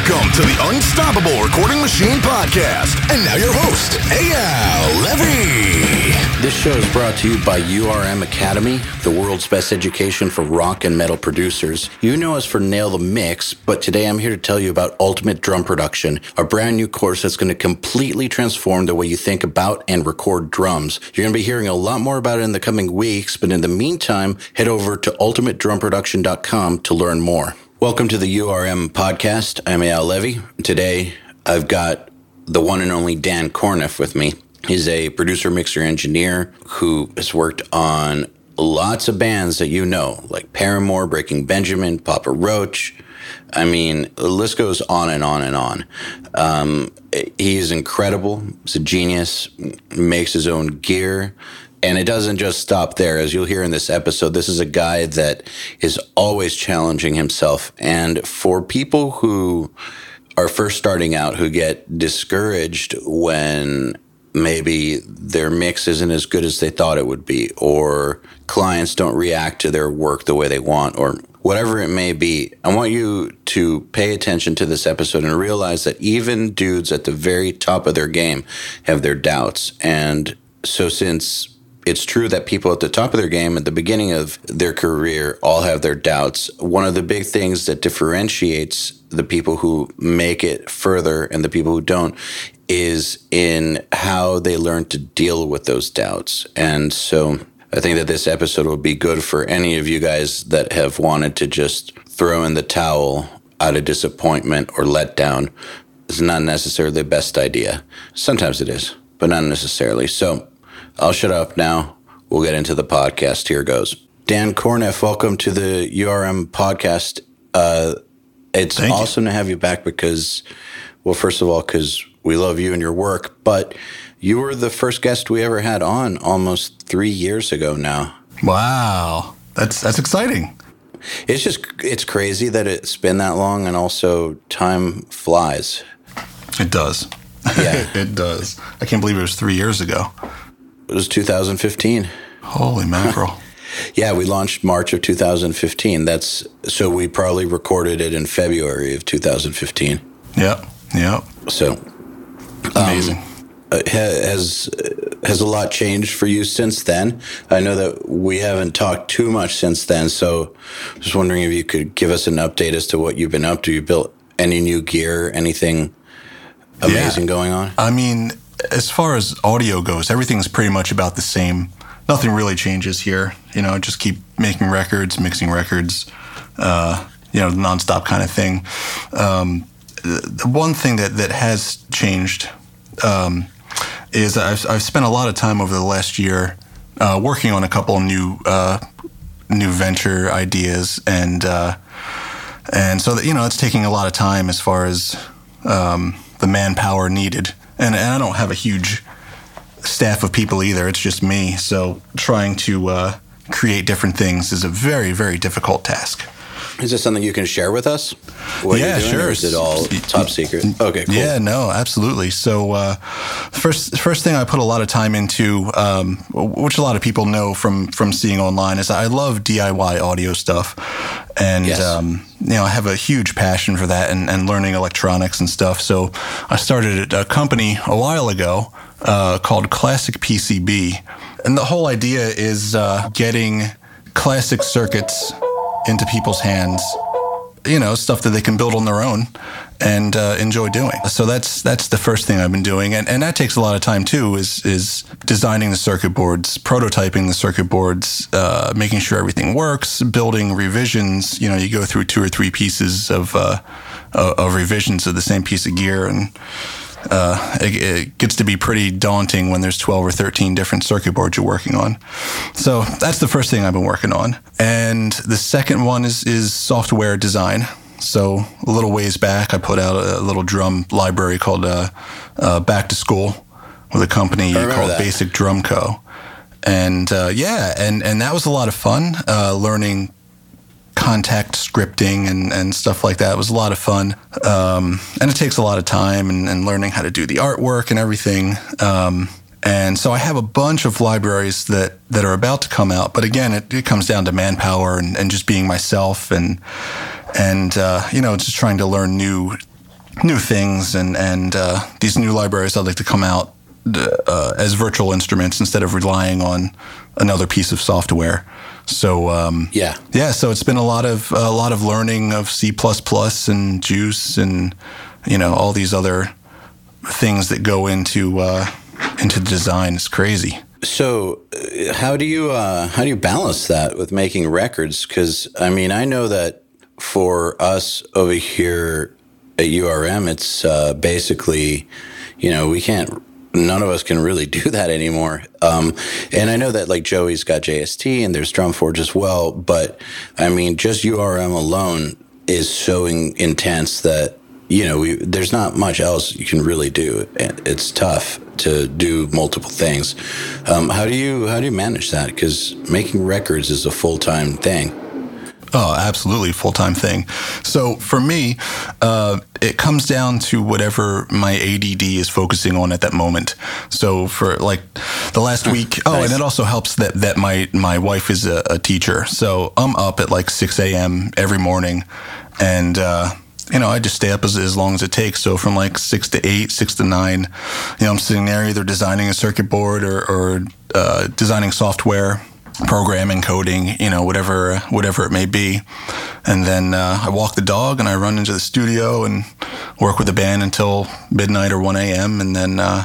Welcome to the Unstoppable Recording Machine Podcast. And now your host, Eyal Levi. This show is brought to you by URM Academy, the world's best education for rock and metal producers. You know us for Nail the Mix, but today I'm here to tell you about Ultimate Drum Production, a brand new course that's going to completely transform the way you think about and record drums. You're going to be hearing a lot more about it in the coming weeks, but in the meantime, head over to ultimatedrumproduction.com to learn more. Welcome to the URM podcast. I'm Eyal Levi. Today, I've got the one and only Dan Korneff with me. He's a producer, mixer, engineer who has worked on lots of bands that you know, like Paramore, Breaking Benjamin, Papa Roach. I mean, the list goes on and on and on. Um, he's incredible. He's a genius, makes his own gear, and it doesn't just stop there. As you'll hear in this episode, this is a guy that is always challenging himself. And for people who are first starting out, who get discouraged when maybe their mix isn't as good as they thought it would be, or clients don't react to their work the way they want, or whatever it may be, I want you to pay attention to this episode and realize that even dudes at the very top of their game have their doubts. And so, since it's true that people at the top of their game at the beginning of their career all have their doubts. One of the big things that differentiates the people who make it further and the people who don't is in how they learn to deal with those doubts. And so I think that this episode will be good for any of you guys that have wanted to just throw in the towel out of disappointment or letdown. It's not necessarily the best idea. Sometimes it is, but not necessarily. So I'll shut up now. We'll get into the podcast. Here goes. Dan Korneff, welcome to the URM podcast. Uh, it's Thank awesome to have you back because, well, first of all, because we love you and your work, but you were the first guest we ever had on almost three years ago now. Wow, that's that's exciting. It's just it's crazy that it's been that long, and also time flies. It does. Yeah. it does. I can't believe it was three years ago. It was 2015. Holy mackerel. Yeah, we launched March of 2015. That's so we probably recorded it in February of 2015. Yeah. Yeah. So Amazing. uh, ha- has has a lot changed for you since then? I know that we haven't talked too much since then, so just wondering if you could give us an update as to what you've been up to. You built any new gear, anything amazing going on? I mean, as far as audio goes, everything's pretty much about the same. Nothing really changes here. You know, just keep making records, mixing records, uh, you know, nonstop kind of thing. Um, the one thing that, that has changed um, is I've, I've spent a lot of time over the last year uh, working on a couple new uh, new venture ideas, and uh, and so that, you know it's taking a lot of time as far as um, the manpower needed, and, and I don't have a huge staff of people either. It's just me, so trying to uh, create different things is a very very difficult task. Is this something you can share with us? What Yeah, doing, sure. Or is it all top secret? Okay, cool. Yeah, no, absolutely. So, uh, first, first thing I put a lot of time into, um, which a lot of people know from from seeing online, is I love DIY audio stuff, and Yes. um, you know I have a huge passion for that and, and learning electronics and stuff. So, I started a company a while ago uh, called Classic PCB, and the whole idea is uh, getting classic circuits into people's hands you know stuff that they can build on their own and uh, enjoy doing. So that's that's the first thing I've been doing, and and that takes a lot of time too. Is is designing the circuit boards, prototyping the circuit boards, uh, making sure everything works, building revisions. You know, you go through two or three pieces of uh, of revisions of the same piece of gear, and uh, it, it gets to be pretty daunting when there's 12 or 13 different circuit boards you're working on. So that's the first thing I've been working on. And the second one is, is software design. So a little ways back, I put out a, little drum library called uh, uh, Back to School with a company called that. Basic Drum Co. And uh, yeah, and, and that was a lot of fun uh, learning Kontakt scripting and, and stuff like that. It was a lot of fun. Um, and it takes a lot of time and, and learning how to do the artwork and everything. Um, and so I have a bunch of libraries that, that are about to come out. But again, it, it comes down to manpower and, and just being myself and, and uh, you know, just trying to learn new new things and and uh, these new libraries I'd like to come out uh, as virtual instruments instead of relying on another piece of software. So um, Yeah. yeah. So it's been a lot of a lot of learning of C and JUCE and you know all these other things that go into uh, into design. It's crazy. So, uh, how do you uh, how do you balance that with making records? Because I mean, I know that for us over here at URM, it's uh, basically, you know, we can't. None of us can really do that anymore. Um, and I know that like Joey's got JST and there's Drumforge as well. But I mean, just URM alone is so in- intense that you know, we, there's not much else you can really do. It's tough to do multiple things. Um, how do you how do you manage that? Because making records is a full time thing. Oh, absolutely, full time thing. So for me, uh, it comes down to whatever my ADD is focusing on at that moment. So for like the last week, oh, Nice. and it also helps that that my my wife is a, a teacher, so I'm up at like six a.m. every morning, and. Uh, you know, I just stay up as, as long as it takes. So from like six to eight, six to nine, you know, I'm sitting there either designing a circuit board or, or uh, designing software, programming, coding, you know, whatever whatever it may be. And then uh, I walk the dog and I run into the studio and work with the band until midnight or 1 a.m. And then uh,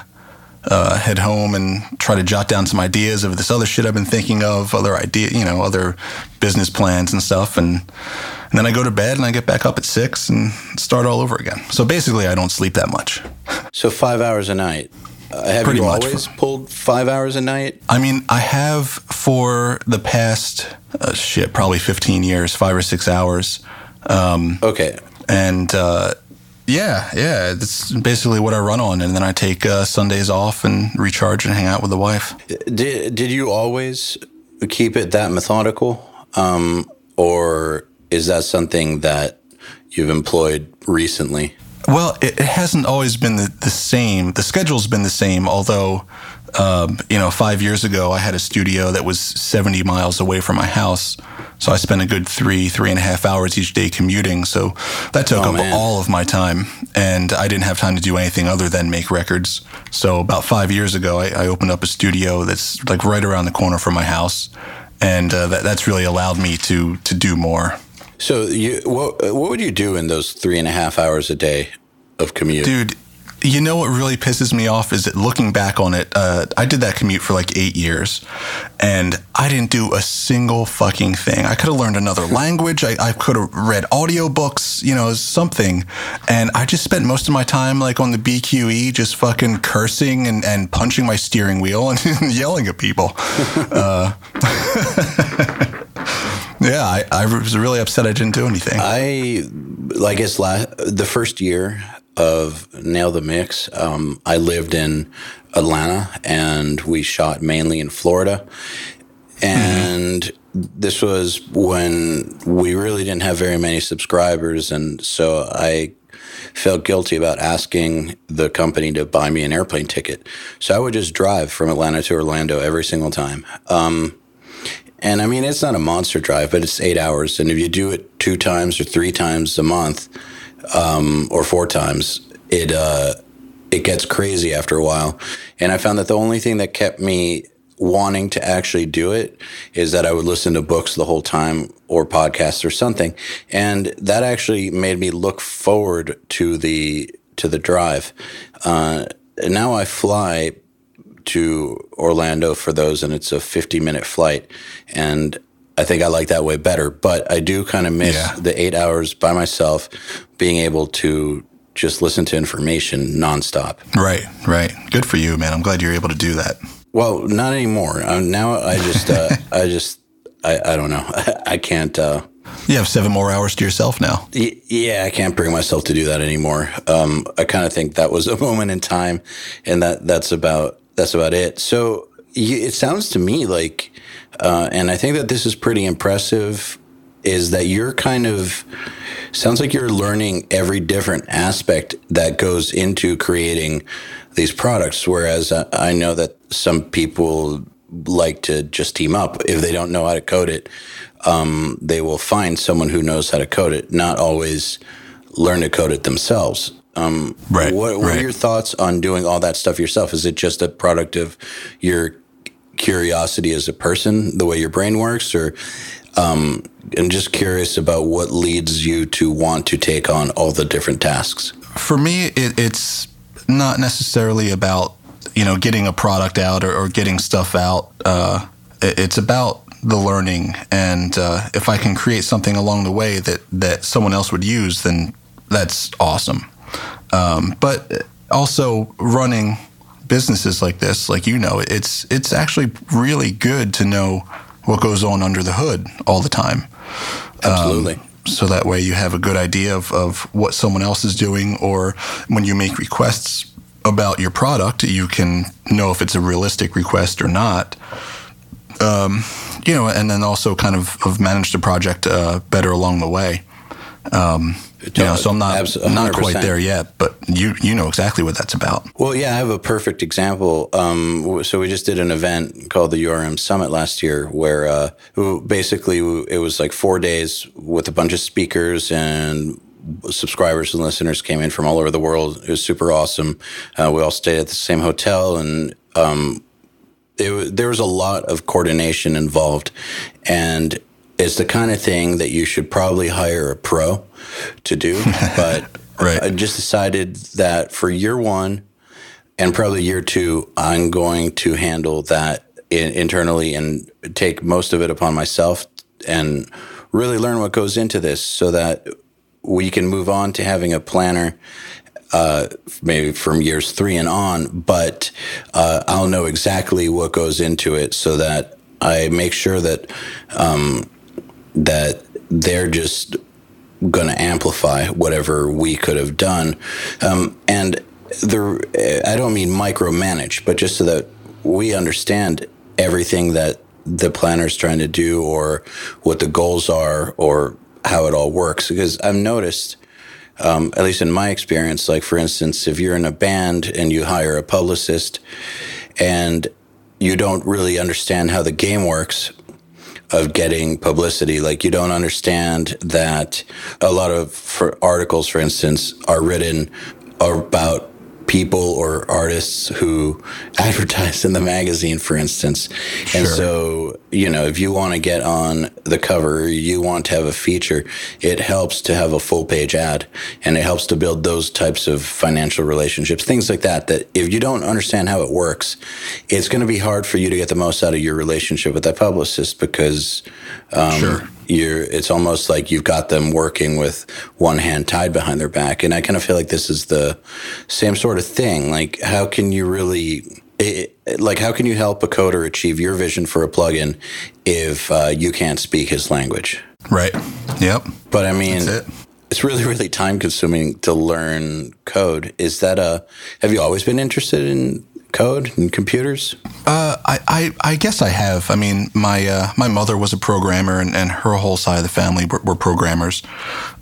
uh, head home and try to jot down some ideas of this other shit I've been thinking of, other idea, you know, other business plans and stuff. And, and then I go to bed and I get back up at six and start all over again. So basically, I don't sleep that much. So five hours a night. Uh, have Pretty you much. always pulled five hours a night? I mean, I have for the past uh, shit, probably 15 years, five or six hours. Um, Okay. and uh, yeah, yeah, that's basically what I run on. And then I take uh, Sundays off and recharge and hang out with the wife. Did did you always keep it that methodical, um, or is that something that you've employed recently? Well, it, hasn't always been the, the same. The schedule's been the same, although, um, you know, five years ago, I had a studio that was 70 miles away from my house. So I spent a good three, three and a half hours each day commuting. So that took Oh, up man. all of my time. And I didn't have time to do anything other than make records. So about five years ago, I, I opened up a studio that's like right around the corner from my house. And uh, that, that's really allowed me to, to do more. So you what what would you do in those three and a half hours a day of commute? Dude, you know what really pisses me off is that looking back on it, uh, I did that commute for like eight years and I didn't do a single fucking thing. I could have learned another language. I, I could have read audiobooks, you know, something. And I just spent most of my time like on the BQE just fucking cursing and, and punching my steering wheel and yelling at people. uh, yeah, I, I was really upset I didn't do anything. I, I guess la- the first year of Nail the Mix, um, I lived in Atlanta and we shot mainly in Florida. And this was when we really didn't have very many subscribers. And so I felt guilty about asking the company to buy me an airplane ticket. So I would just drive from Atlanta to Orlando every single time. Um, and I mean, it's not a monster drive, but it's eight hours. And if you do it two times or three times a month, um, or four times, it uh, it gets crazy after a while. And I found that the only thing that kept me wanting to actually do it is that I would listen to books the whole time or podcasts or something, and that actually made me look forward to the to the drive. Uh, now I fly to Orlando for those, and it's a 50 minute flight. And I think I like that way better. But I do kind of miss Yeah. the eight hours by myself, being able to just listen to information nonstop. right, right. Good for you, man. I'm glad you're able to do that. Well, not anymore. Uh, now I just, uh, I just, I, I don't know. I can't. Uh, You have seven more hours to yourself now. Y- Yeah, I can't bring myself to do that anymore. Um, I kind of think that was a moment in time, and that that's about that's about it. So it sounds to me like, uh, and I think that this is pretty impressive, is that you're kind of sounds like you're learning every different aspect that goes into creating these products. Whereas I, I know that some people like to just team up if they don't know how to code it um, they will find someone who knows how to code it, not always learn to code it themselves. Um, Right, What, what right. are your thoughts on doing all that stuff yourself? Is it just a product of your curiosity as a person, the way your brain works, or um, I'm just curious about what leads you to want to take on all the different tasks. for me, it, it's not necessarily about you know getting a product out or, or getting stuff out. Uh, it- it's about the learning, and uh, if I can create something along the way that that someone else would use, then that's awesome. Um, but also running businesses like this, like you know, it's it's actually really good to know what goes on under the hood all the time. Absolutely. so that way you have a good idea of, of what someone else is doing or when you make requests about your product you can know if it's a realistic request or not. Um, you know and then also kind of, of manage the project uh, better along the way um, you know, so I'm not not quite there yet, but you you know exactly what that's about. Well, yeah, I have a perfect example. Um, so we just did an event called the URM Summit last year, where uh, basically it was like four days with a bunch of speakers and subscribers and listeners came in from all over the world. It was super awesome. Uh, we all stayed at the same hotel, and um, it, there was a lot of coordination involved, and it's the kind of thing that you should probably hire a pro to do. But Right. I just decided that for year one and probably year two, I'm going to handle that in, internally and take most of it upon myself and really learn what goes into this so that we can move on to having a planner uh, maybe from years three and on, but uh, I'll know exactly what goes into it so that I make sure that um, that they're just going to amplify whatever we could have done. Um, and the I don't mean micromanage, but just so that we understand everything that the planner's trying to do or what the goals are or how it all works. Because I've noticed, um, at least in my experience, like for instance, if you're in a band and you hire a publicist and you don't really understand how the game works, of getting publicity. Like you don't understand that a lot of for articles, for instance, are written about people or artists who advertise in the magazine, for instance. And Sure. so, you know, if you want to get on the cover, you want to have a feature, it helps to have a full page ad and it helps to build those types of financial relationships, things like that. That if you don't understand how it works, it's going to be hard for you to get the most out of your relationship with that publicist because um, Sure. You're it's almost like you've got them working with one hand tied behind their back and i kind of feel like this is the same sort of thing like how can you really it, like how can you help a coder achieve your vision for a plugin if uh, you can't speak his language Right. Yep. but i mean That's it. it's really really time consuming to learn code is that a have you always been interested in code and computers Uh, I, I, I guess I have. I mean, my uh, my mother was a programmer, and, and her whole side of the family were, were programmers.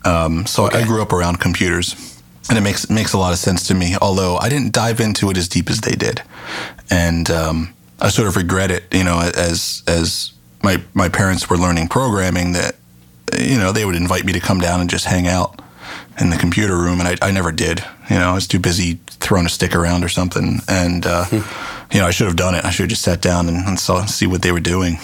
Um, so I grew up around computers, and it makes it makes a lot of sense to me. Although I didn't dive into it as deep as they did, and um, I sort of regret it. You know, as as my my parents were learning programming, that you know they would invite me to come down and just hang out in the computer room, and I, I never did. You know, I was too busy throwing a stick around or something, and uh, you know, I should have done it. I should have just sat down and, and saw see what they were doing.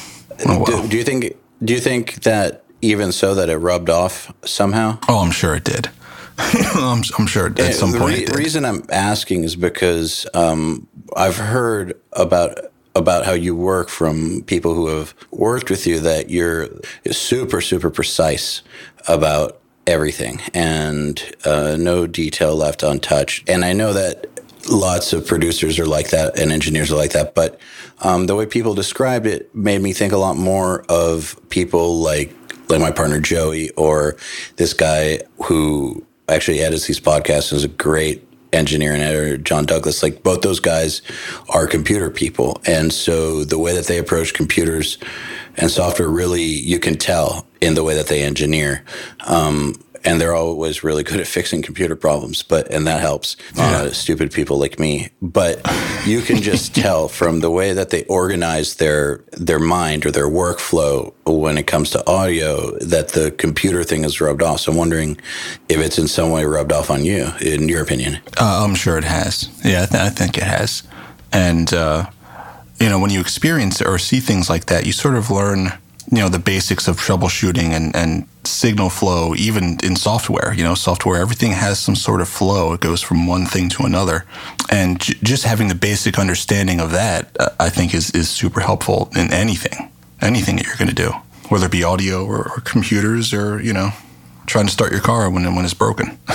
Oh, do, do you think do you think that even so that it rubbed off somehow oh I'm sure it did. I'm, I'm sure at some the point re- reason I'm asking is because um, I've heard about about how you work from people who have worked with you that you're super super precise about everything and uh, no detail left untouched. And I know that lots of producers are like that and engineers are like that, but um, the way people described it made me think a lot more of people like like my partner Joey or this guy who actually edits these podcasts is a great engineer and editor, John Douglas. Like both those guys are computer people. And so the way that they approach computers and software really you can tell in the way that they engineer. Um, and they're always really good at fixing computer problems. But and that helps uh, stupid people like me. But you can just tell from the way that they organize their their mind or their workflow when it comes to audio that the computer thing is rubbed off. So I'm wondering if it's in some way rubbed off on you, in your opinion. Uh, I'm sure it has. Yeah, I, th- I think it has. And uh, you know, when you experience or see things like that, you sort of learn you know the basics of troubleshooting and, and signal flow even in software you know software everything has some sort of flow. It goes from one thing to another. And j- just having the basic understanding of that uh, i think is, is super helpful in anything anything that you're going to do whether it be audio or, or computers or you know trying to start your car when, when it's broken.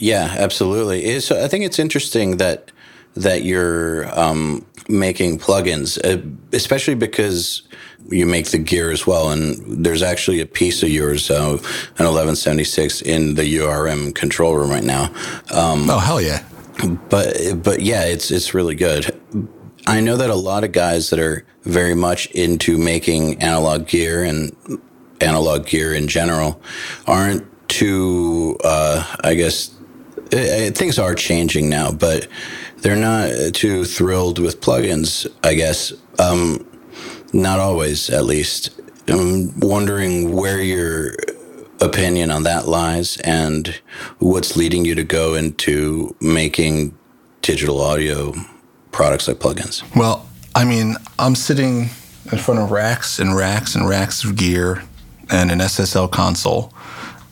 Yeah absolutely. So i think it's interesting that that you're um, making plugins, uh, especially because you make the gear as well. And there's actually a piece of yours, uh, an 1176, in the URM control room right now. Um, oh hell yeah! But but yeah, it's it's really good. I know that a lot of guys that are very much into making analog gear and analog gear in general aren't too, uh, I guess, it, it, things are changing now, but they're not too thrilled with plugins, I guess. Um, not always, at least. I'm wondering where your opinion on that lies and what's leading you to go into making digital audio products like plugins. Well, I mean, I'm sitting in front of racks and racks and racks of gear and an SSL console.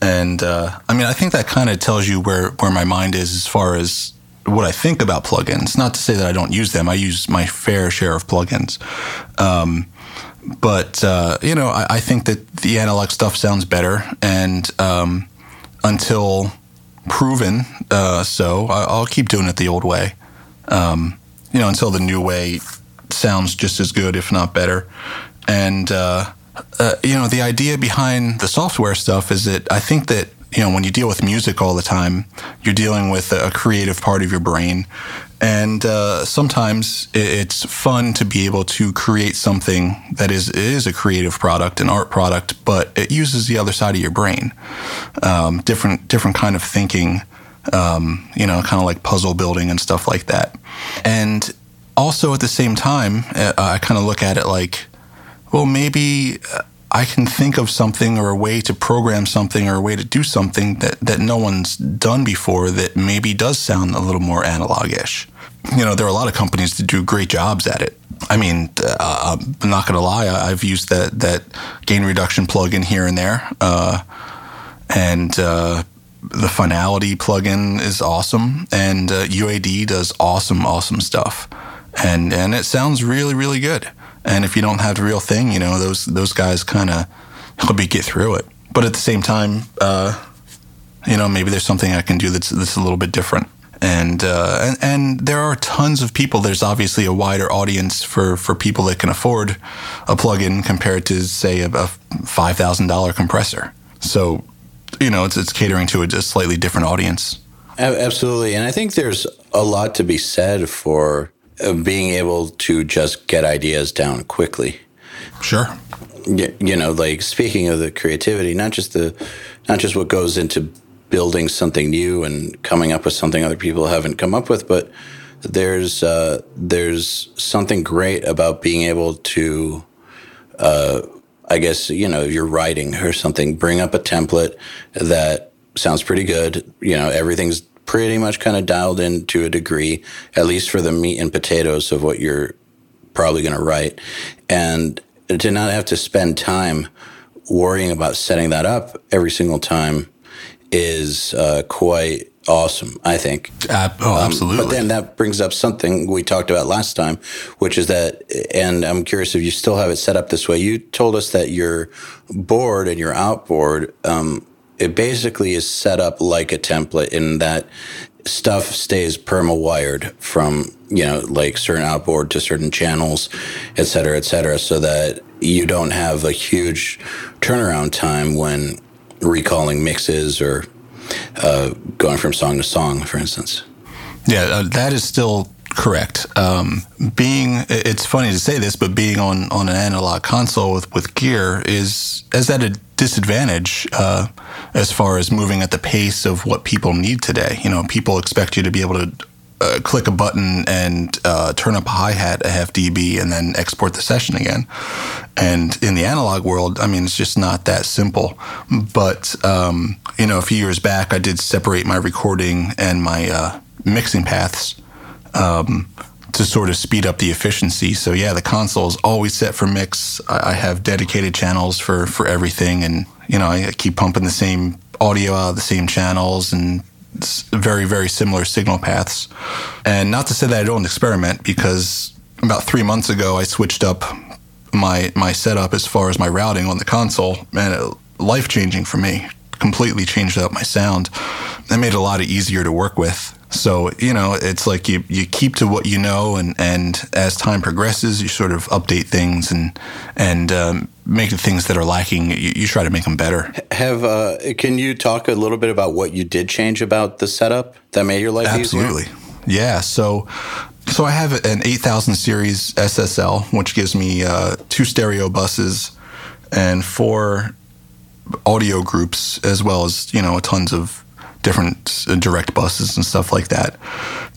And uh, I mean, I think that kind of tells you where, where my mind is as far as what I think about plugins. Not to say that I don't use them. I use my fair share of plugins. Um, but uh, you know, I, I, think that the analog stuff sounds better, and um, until proven uh, so, I, will keep doing it the old way. Um, you know, until the new way sounds just as good, if not better. And uh, uh you know, the idea behind the software stuff is that I think that you know, when you deal with music all the time, you're dealing with a creative part of your brain. And uh, sometimes it's fun to be able to create something that is is a creative product, an art product, but it uses the other side of your brain, um, different different kind of thinking, um, you know, kind of like puzzle building and stuff like that. And also at the same time, uh, I kind of look at it like, well, maybe uh, I can think of something or a way to program something or a way to do something that, that no one's done before that maybe does sound a little more analog-ish. You know, there are a lot of companies that do great jobs at it. I mean, uh, I'm not going to lie, I've used that, that gain reduction plugin here and there. Uh, and uh, the finality plugin is awesome. And UAD uh, does awesome, awesome stuff. And, and it sounds really, really good. And if you don't have the real thing, you know, those those guys kind of help you get through it. But at the same time, uh, you know, maybe there's something I can do that's that's a little bit different. And, uh, and and there are tons of people. There's obviously a wider audience for for people that can afford a plugin compared to say a, a five thousand dollar compressor. So, you know, it's it's catering to a, a slightly different audience. Absolutely, and I think there's a lot to be said for being able to just get ideas down quickly. Sure. You know, like speaking of the creativity, not just the, not just what goes into building something new and coming up with something other people haven't come up with, but there's uh, there's something great about being able to, uh, I guess you know, you're writing or something, bring up a template that sounds pretty good. You know, everything's pretty much kind of dialed in to a degree, at least for the meat and potatoes of what you're probably going to write. And to not have to spend time worrying about setting that up every single time is uh, quite awesome, I think. Uh, oh, absolutely. Um, but then that brings up something we talked about last time, which is that, and I'm curious if you still have it set up this way. You told us that your board and your outboard um, it basically is set up like a template in that stuff stays perma wired from you know like certain outboard to certain channels et cetera et cetera so that you don't have a huge turnaround time when recalling mixes or uh, going from song to song for instance. Yeah uh, that is still correct. Um, being it's funny to say this but being on on an analog console with with gear is is at a disadvantage uh, as far as moving at the pace of what people need today. You know, people expect you to be able to uh, click a button and uh, turn up a hi hat a half dB and then export the session again. And in the analog world, I mean, it's just not that simple. But um, you know, a few years back, I did separate my recording and my uh, mixing paths. Um, to sort of speed up the efficiency. So yeah, the console is always set for mix. I, have dedicated channels for for everything, and you know I keep pumping the same audio out of the same channels and very very similar signal paths. And not to say that I don't experiment, because about three months ago I switched up my my setup as far as my routing on the console, and life changing for me. Completely changed up my sound. It made it a lot easier to work with so you know, it's like you you keep to what you know, and and as time progresses, you sort of update things and and um, make the things that are lacking. You, you try to make them better. Have uh, can you talk a little bit about what you did change about the setup that made your life Absolutely. easier? Yeah. So. So I have an 8000 series SSL, which gives me uh, two stereo buses and four audio groups, as well as you know tons of different uh, direct buses and stuff like that.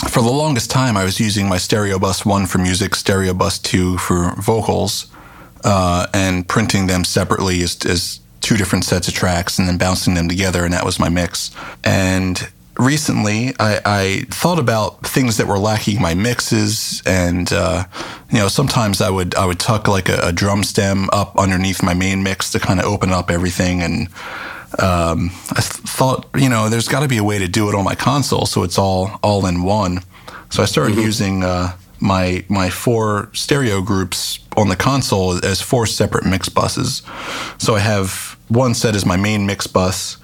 For the longest time, I was using my stereo bus one for music, stereo bus two for vocals, uh, and printing them separately as, as two different sets of tracks and then bouncing them together, and that was my mix. And recently I, I, thought about things that were lacking my mixes and uh, you know sometimes I would I would tuck like a, a drum stem up underneath my main mix to kind of open up everything and um, I thought, you know, there's got to be a way to do it on my console so it's all all in one. So I started mm-hmm. using uh, my my four stereo groups on the console as four separate mix buses. So I have one set as my main mix bus,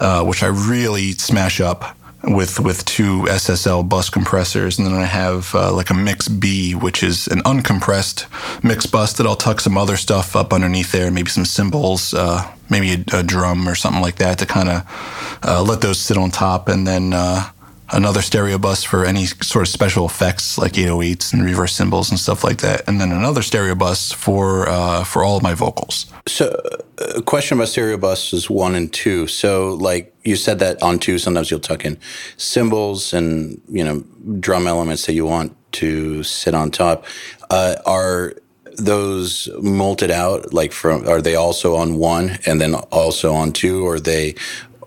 uh, which I really smash up with with two SSL bus compressors, and then I have uh, like a mix B, which is an uncompressed mix bus that I'll tuck some other stuff up underneath there, maybe some cymbals, uh, maybe a, a, drum or something like that to kind of uh, let those sit on top, and then uh, another stereo bus for any sort of special effects like 808s and reverse cymbals and stuff like that, and then another stereo bus for uh, for all of my vocals. So, a uh, question about stereo buses one and two. So, like you said that on two, sometimes you'll tuck in cymbals and you know drum elements that you want to sit on top. Uh, are those multed out like from are they also on one and then also on two or they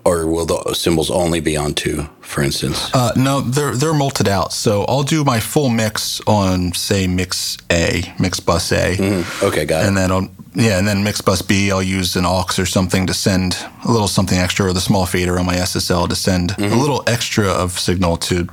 or will the cymbals only be on two, for instance? Uh, no, they're they're multed out. So I'll do my full mix on say mix A, mix bus A. Mm, okay, got it. And then I'll yeah, and then mix bus B, I'll use an aux or something to send a little something extra, or the small fader on my SSL to send mm-hmm. a little extra of signal to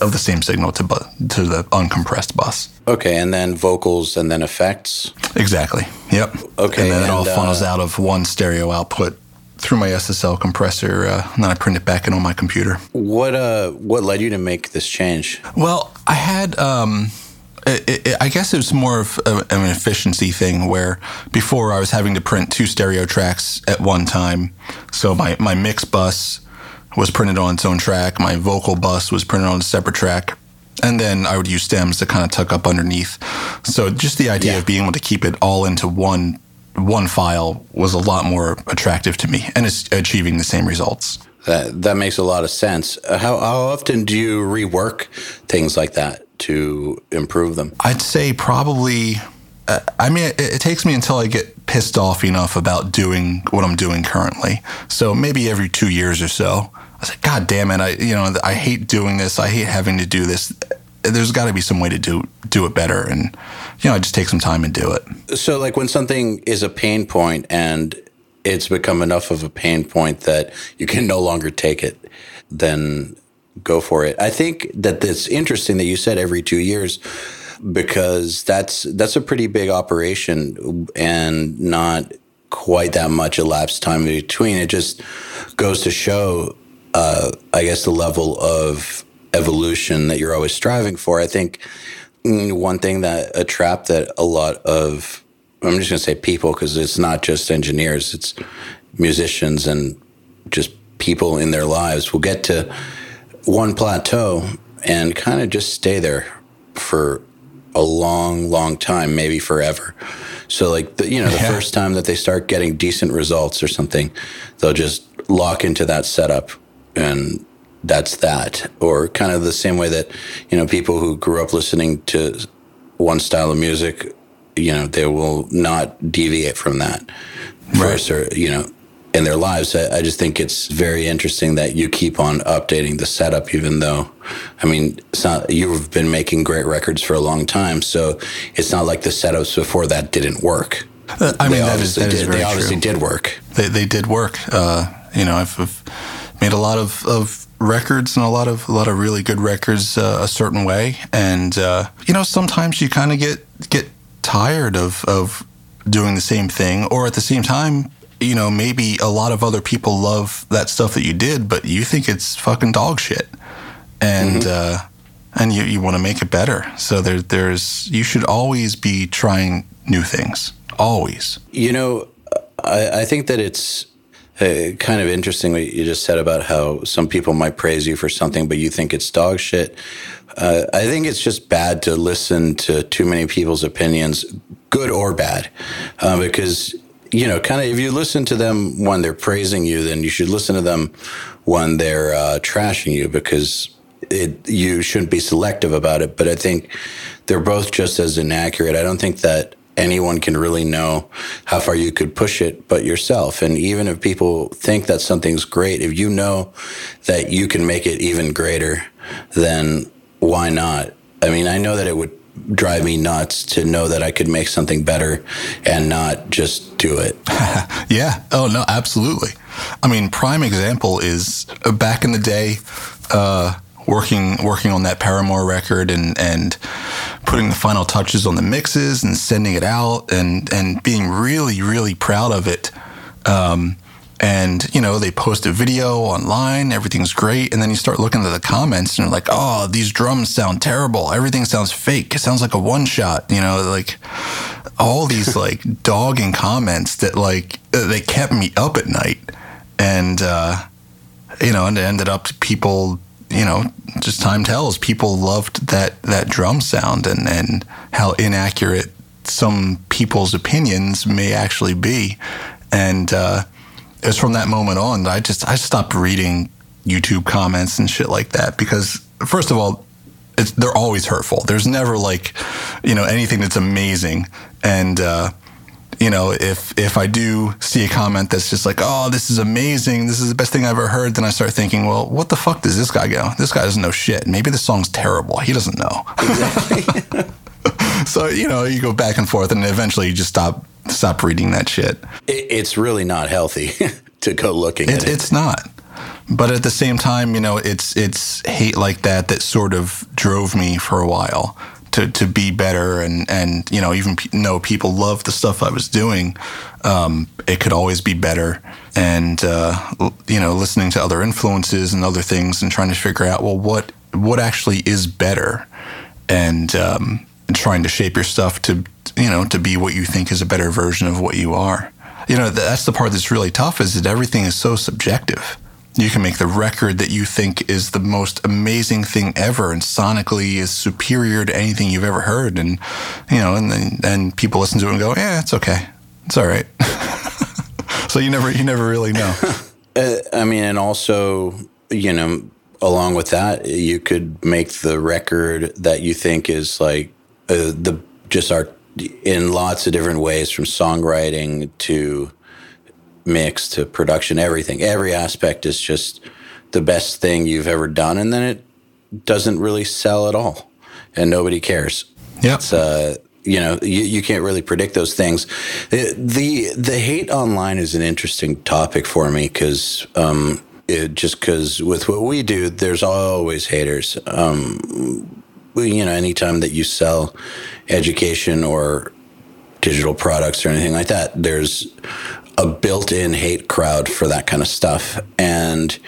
of the same signal to bu- to the uncompressed bus. Okay, and then vocals and then effects. Exactly. Yep. Okay, and then and, it all funnels uh, out of one stereo output through my SSL compressor, uh, and then I print it back in on my computer. What uh, what led you to make this change? Well, I had. Um, it, it, I guess it was more of a, an efficiency thing where before I was having to print two stereo tracks at one time. So my, my mix bus was printed on its own track, my vocal bus was printed on a separate track. And then I would use stems to kind of tuck up underneath. So just the idea yeah. of being able to keep it all into one one file was a lot more attractive to me and it's achieving the same results. That that makes a lot of sense. Uh, how how often do you rework things like that to improve them? I'd say probably. Uh, I mean, it, it, takes me until I get pissed off enough about doing what I'm doing currently. So maybe every two years or so, I say, "God damn it! I you know I hate doing this. I hate having to do this. There's got to be some way to do do it better." And you know, just take some time and do it. So, like when something is a pain point and it's become enough of a pain point that you can no longer take it, then go for it. I think that it's interesting that you said every two years because that's that's a pretty big operation and not quite that much elapsed time in between. It just goes to show, uh, I guess, the level of evolution that you're always striving for. I think mm, one thing that a trap that a lot of I'm just going to say people because it's not just engineers, it's musicians and just people in their lives will get to one plateau and kind of just stay there for a long, long time, maybe forever. So, like, the, you know, the yeah. first time that they start getting decent results or something, they'll just lock into that setup and that's that. Or kind of the same way that, you know, people who grew up listening to one style of music, you know, they will not deviate from that. Right. For, you know, in their lives. I, I, just think it's very interesting that you keep on updating the setup, even though, I mean, it's not, you've been making great records for a long time. So it's not like the setups before that didn't work. Uh, I mean, that is, that did, They obviously true. did work. They, they did work. Uh, you know, I've, I've, made a lot of, of records and a lot of a lot of really good records uh, a certain way, and uh, you know, sometimes you kind of get get tired of of doing the same thing, or at the same time, you know, maybe a lot of other people love that stuff that you did, but you think it's fucking dog shit, and mm-hmm. uh, and you, you want to make it better. So there there's you should always be trying new things, always. You know, I, I think that it's. Uh, kind of interesting what you just said about how some people might praise you for something, but you think it's dog shit. Uh, I think it's just bad to listen to too many people's opinions, good or bad, uh, because you know, kind of if you listen to them when they're praising you, then you should listen to them when they're uh, trashing you because it, you shouldn't be selective about it. But I think they're both just as inaccurate. I don't think that anyone can really know how far you could push it but yourself. And even if people think that something's great, if you know that you can make it even greater, then why not? I mean, I know that it would drive me nuts to know that I could make something better and not just do it. yeah. Oh no, absolutely. I mean, prime example is back in the day, uh, working working on that Paramore record and and putting the final touches on the mixes and sending it out and and being really really proud of it. Um, and you know they post a video online everything's great and then you start looking at the comments and you're like oh these drums sound terrible. Everything sounds fake. It sounds like a one shot you know like all these like dogging comments that like they kept me up at night. And uh you know and it ended up people you know just time tells people loved that that drum sound and and how inaccurate some people's opinions may actually be and uh it was from that moment on that I just I stopped reading YouTube comments and shit like that because first of all, they're always hurtful. There's never like, you know, anything that's amazing. And uh, you know, if if I do see a comment that's just like, "Oh, this is amazing. This is the best thing I've ever heard," then I start thinking, "Well, what the fuck does this guy go? This guy doesn't know shit. Maybe the song's terrible. He doesn't know." Exactly. so you know, you go back and forth, and eventually you just stop stop reading that shit. It's really not healthy to go looking it, at it. It's not. But at the same time, you know, it's it's hate like that that sort of drove me for a while to, to be better and and you know even know people love the stuff I was doing. Um, it could always be better, and uh, you know, listening to other influences and other things and trying to figure out well what what actually is better, and um, trying to shape your stuff to you know to be what you think is a better version of what you are. You know, that's the part that's really tough is that everything is so subjective. You can make the record that you think is the most amazing thing ever and sonically is superior to anything you've ever heard. And, you know, and then people listen to it and go, yeah, it's okay. It's all right. so you never, you never really know. Uh, I mean, and also, you know, along with that, you could make the record that you think is like uh, the just art in lots of different ways from songwriting to mix to production, everything. Every aspect is just the best thing you've ever done. And then it doesn't really sell at all and nobody cares. Yeah. It's, uh, you know, you, you can't really predict those things. The, the, the hate online is an interesting topic for me because, um, it, just because with what we do, there's always haters. Um, you know, anytime that you sell education or digital products or anything like that, there's a built-in hate crowd for that kind of stuff. And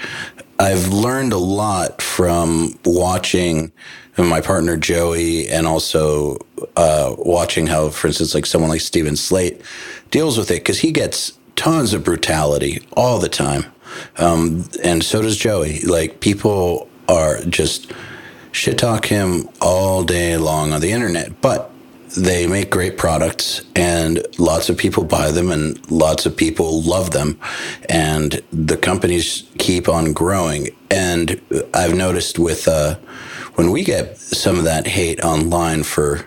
I've learned a lot from watching my partner Joey and also uh, watching how, for instance, like someone like Steven Slate deals with it because he gets tons of brutality all the time. Um, and so does Joey. Like people are just shit talk him all day long on the internet. But they make great products and lots of people buy them and lots of people love them. And the companies keep on growing. And i've noticed with uh, when we get some of that hate online for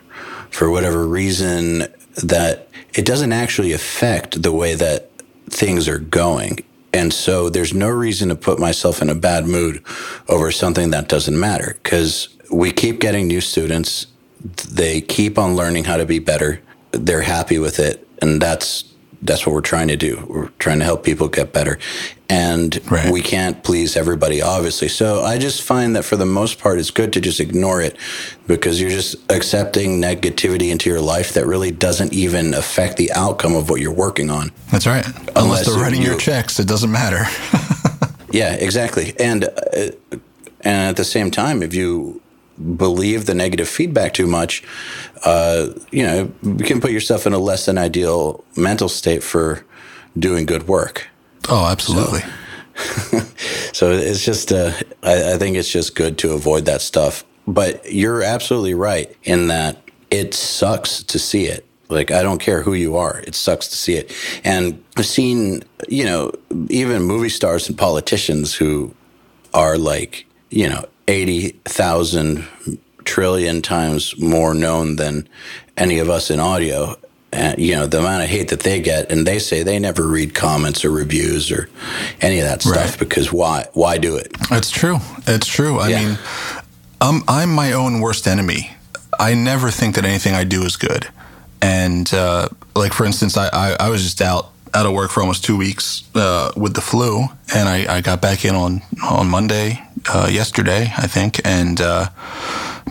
for whatever reason that it doesn't actually affect the way that things are going. And so there's no reason to put myself in a bad mood over something that doesn't matter because we keep getting new students they keep on learning how to be better. They're happy with it, and that's that's what we're trying to do. We're trying to help people get better, and right. we can't please everybody, obviously. So I just find that for the most part, it's good to just ignore it because you're just accepting negativity into your life that really doesn't even affect the outcome of what you're working on. That's right. Unless, Unless they're writing you, your checks, it doesn't matter. yeah, exactly. And uh, and at the same time, if you believe the negative feedback too much, uh, you know, you can put yourself in a less than ideal mental state for doing good work. Oh, absolutely. So, so it's just, uh, I, I think it's just good to avoid that stuff. But you're absolutely right in that it sucks to see it. Like, I don't care who you are, it sucks to see it. And I've seen, you know, even movie stars and politicians who are like, you know, 80,000 trillion times more known than any of us in audio. And, you know, the amount of hate that they get, and they say they never read comments or reviews or any of that stuff right. because why? Why do it? It's true. It's true. I yeah. mean, I'm, I'm my own worst enemy. I never think that anything I do is good. And, uh, like, for instance, I, I, I was just out out of work for almost two weeks uh, with the flu, and I, I, got back in on on Monday, uh, yesterday, I think, and uh,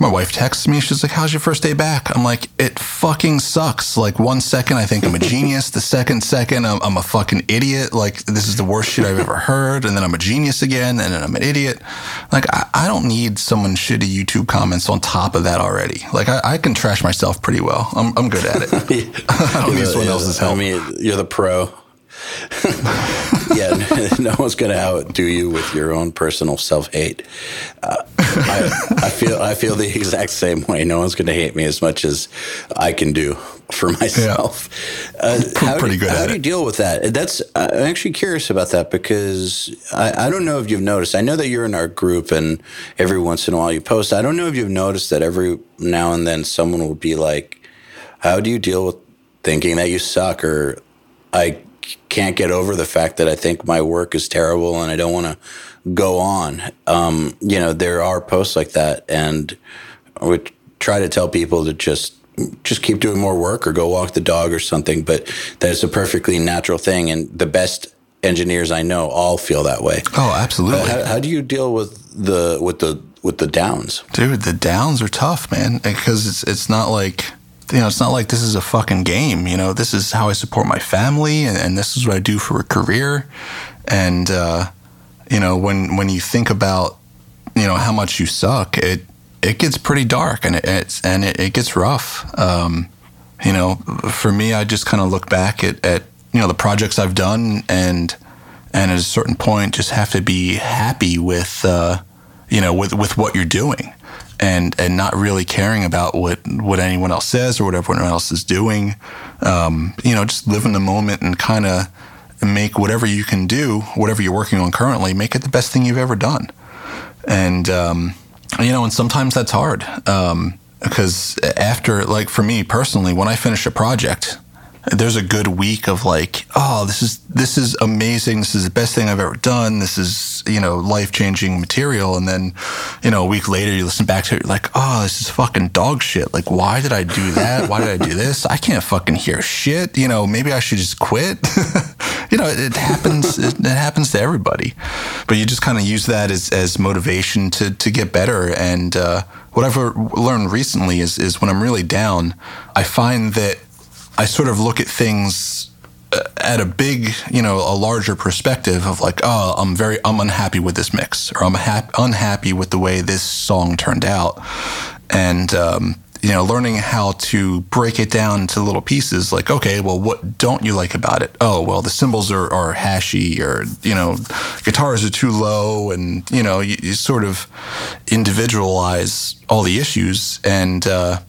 my wife texts me. She's like, "How's your first day back?" I'm like, "It fucking sucks." Like one second, I think I'm a genius. the second second, I'm, I'm, a fucking idiot. Like this is the worst shit I've ever heard. And then I'm a genius again, and then I'm an idiot. Like I, I don't need someone shitty YouTube comments on top of that already. Like I, I can trash myself pretty well. I'm, I'm good at it. I don't need someone else's help. I mean, you're the pro. yeah, no one's going to outdo you with your own personal self hate. Uh, I, I, feel I feel the exact same way. No one's going to hate me as much as I can do for myself. Yeah. Uh, how Pretty do, good. How do you deal with that? That's I'm actually curious about that because I, I don't know if you've noticed. I know that you're in our group, and every once in a while you post. I don't know if you've noticed that every now and then someone will be like, "How do you deal with thinking that you suck?" or I can't get over the fact that I think my work is terrible and I don't want to go on. Um, you know, there are posts like that, and we try to tell people to just just keep doing more work or go walk the dog or something. But that's a perfectly natural thing, and the best engineers I know all feel that way. Oh, absolutely. How, how do you deal with the with the with the downs, dude? The downs are tough, man, because it's it's not like you know, it's not like this is a fucking game. You know, this is how I support my family, and, and this is what I do for a career. And uh, you know, when when you think about you know how much you suck, it it gets pretty dark, and it, it's and it, it gets rough. Um, you know, for me, I just kind of look back at, at you know the projects I've done, and and at a certain point, just have to be happy with uh, you know with with what you're doing and and not really caring about what what anyone else says or what everyone else is doing. Um, you know, just live in the moment and kind of make whatever you can do, whatever you're working on currently, make it the best thing you've ever done. And um, you know, and sometimes that's hard um, because after, like for me personally, when I finish a project, there's a good week of like, oh, this is this is amazing. This is the best thing I've ever done. This is you know life changing material. And then, you know, a week later, you listen back to it, you're like, oh, this is fucking dog shit. Like, why did I do that? Why did I do this? I can't fucking hear shit. You know, maybe I should just quit. you know, it, it happens. It, it, happens to everybody. But you just kind of use that as as motivation to to get better. And uh, what I've learned recently is is when I'm really down, I find that I sort of look at things uh, at a big, you know, a larger perspective of like, oh, I'm very, I'm unhappy with this mix, or I'm ha- unhappy with the way this song turned out, and um, you know, learning how to break it down into little pieces. Like, okay, well, what don't you like about it? Oh, well, the cymbals are, are hashy, or you know, guitars are too low, and you know, you, you sort of individualize all the issues and. Uh,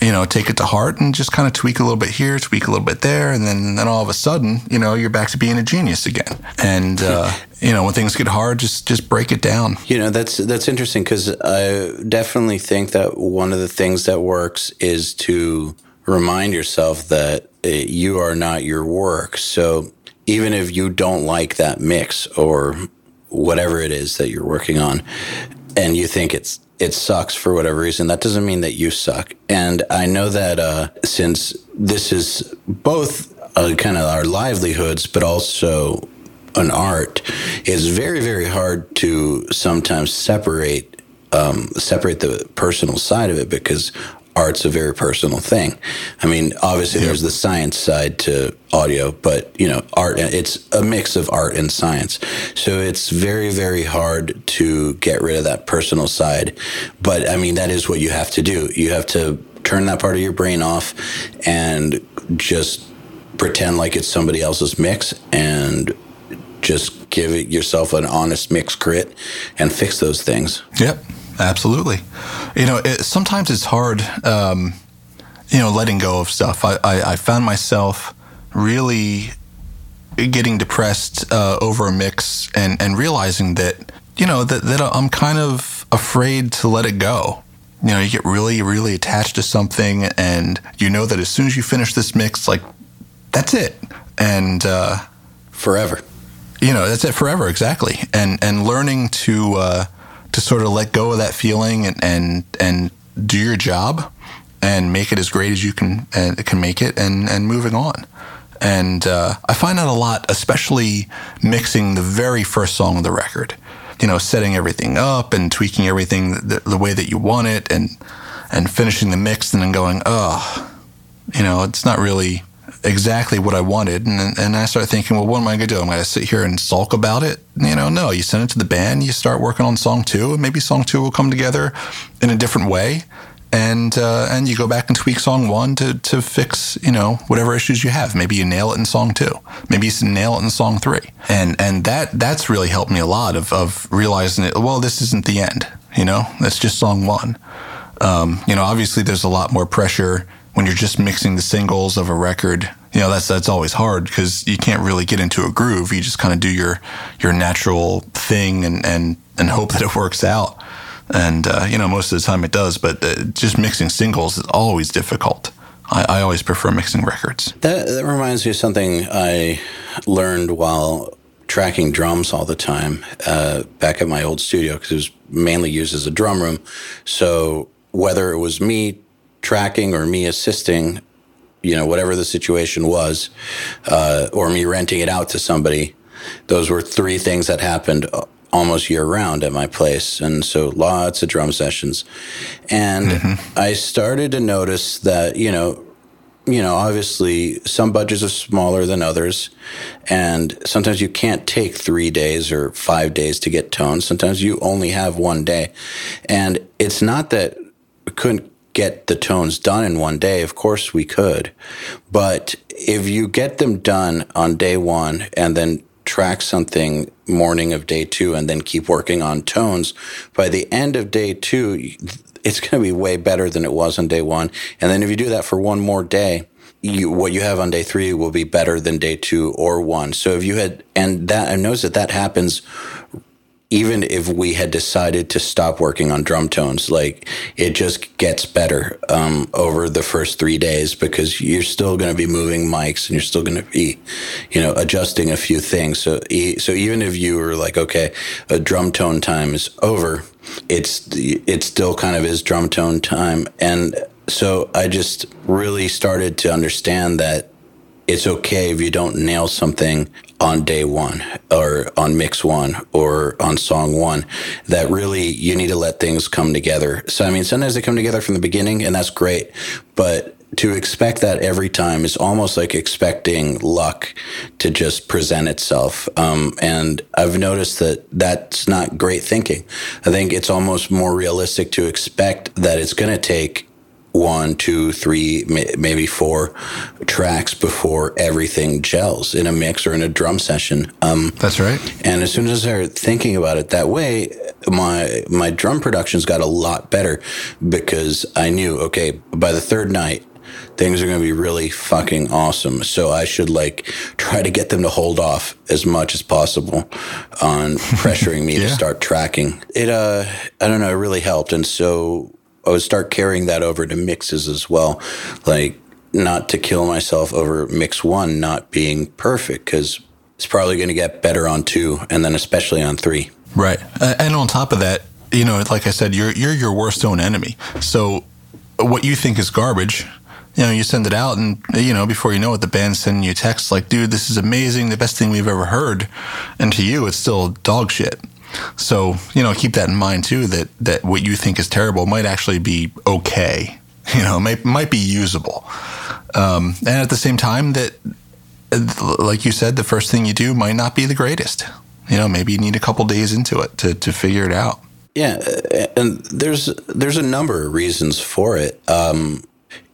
you know, take it to heart and just kind of tweak a little bit here, tweak a little bit there, and then then all of a sudden, you know, you're back to being a genius again. And uh, you know, when things get hard, just just break it down. You know, that's that's interesting because I definitely think that one of the things that works is to remind yourself that uh, you are not your work. So even if you don't like that mix or whatever it is that you're working on, and you think it's it sucks for whatever reason, that doesn't mean that you suck. And I know that uh, since this is both uh, kind of our livelihoods, but also an art, it's very very hard to sometimes separate um, separate the personal side of it because art's a very personal thing. I mean, obviously there's the science side to audio, but you know, art it's a mix of art and science. So it's very very hard to get rid of that personal side. But I mean, that is what you have to do. You have to turn that part of your brain off and just pretend like it's somebody else's mix and just give yourself an honest mix crit and fix those things. Yep. Absolutely. You know, it, sometimes it's hard, um, you know, letting go of stuff. I, I, I found myself really getting depressed uh, over a mix and, and realizing that, you know, that, that I'm kind of afraid to let it go. You know, you get really, really attached to something and you know that as soon as you finish this mix, like, that's it. And, uh, forever. You know, that's it forever. Exactly. And, and learning to, uh, to sort of let go of that feeling and and and do your job and make it as great as you can uh, can make it and and moving on. And uh, I find that a lot, especially mixing the very first song of the record. You know, setting everything up and tweaking everything the, the way that you want it, and and finishing the mix, and then going, oh, you know, it's not really exactly what I wanted. And, and I started thinking, well, what am I going to do? I'm going to sit here and sulk about it? You know, no, you send it to the band, you start working on song two, and maybe song two will come together in a different way. And uh, and you go back and tweak song one to, to fix you know whatever issues you have. Maybe you nail it in song two. Maybe you nail it in song three. And and that that's really helped me a lot of of realizing it. Well, this isn't the end. You know, that's just song one. Um, you know, obviously there's a lot more pressure when you're just mixing the singles of a record, you know, that's that's always hard because you can't really get into a groove. You just kind of do your your natural thing and and and hope that it works out. And uh, you know, most of the time it does, but uh, just mixing singles is always difficult. I, I always prefer mixing records. That, that reminds me of something I learned while tracking drums all the time uh, back at my old studio because it was mainly used as a drum room. So whether it was me tracking or me assisting, you know, whatever the situation was, uh, or me renting it out to somebody. Those were three things that happened uh, almost year round at my place. And so lots of drum sessions. And mm-hmm. I started to notice that, you know, you know, obviously some budgets are smaller than others. And sometimes you can't take three days or five days to get tones. Sometimes you only have one day. And it's not that couldn't get the tones done in one day, of course we could. But if you get them done on day one and then track something morning of day two and then keep working on tones, by the end of day two, it's going to be way better than it was on day one. And then if you do that for one more day, you, what you have on day three will be better than day two or one. So if you had, and that, I notice that that happens even if we had decided to stop working on drum tones, like it just gets better um, over the first three days because you're still going to be moving mics and you're still going to be, you know, adjusting a few things. So, so even if you were like, okay, a drum tone time is over, it's it still kind of is drum tone time, and so I just really started to understand that it's okay if you don't nail something on day one or on mix one or on song one that really you need to let things come together. So, I mean, sometimes they come together from the beginning and that's great, but to expect that every time is almost like expecting luck to just present itself. Um, and I've noticed that that's not great thinking. I think it's almost more realistic to expect that it's going to take one, two, three, maybe four tracks before everything gels in a mix or in a drum session. Um, That's right. And as soon as I started thinking about it that way, my my drum productions got a lot better because I knew okay by the third night things are going to be really fucking awesome. So I should like try to get them to hold off as much as possible on pressuring me yeah. to start tracking. It uh I don't know, it really helped and so I would start carrying that over to mixes as well. Like, not to kill myself over mix one not being perfect, because it's probably going to get better on two, and then especially on three. Right, uh, and on top of that, you know, like I said, you're you're your worst own enemy. So, what you think is garbage, you know, you send it out, and you know, before you know it, the band's sending you text like, "Dude, this is amazing, the best thing we've ever heard," and to you, it's still dog shit. So, you know, keep that in mind too that that what you think is terrible might actually be okay. You know, might might be usable. Um, and at the same time that like you said, the first thing you do might not be the greatest. You know, maybe you need a couple days into it to to figure it out. Yeah, and there's there's a number of reasons for it. Um,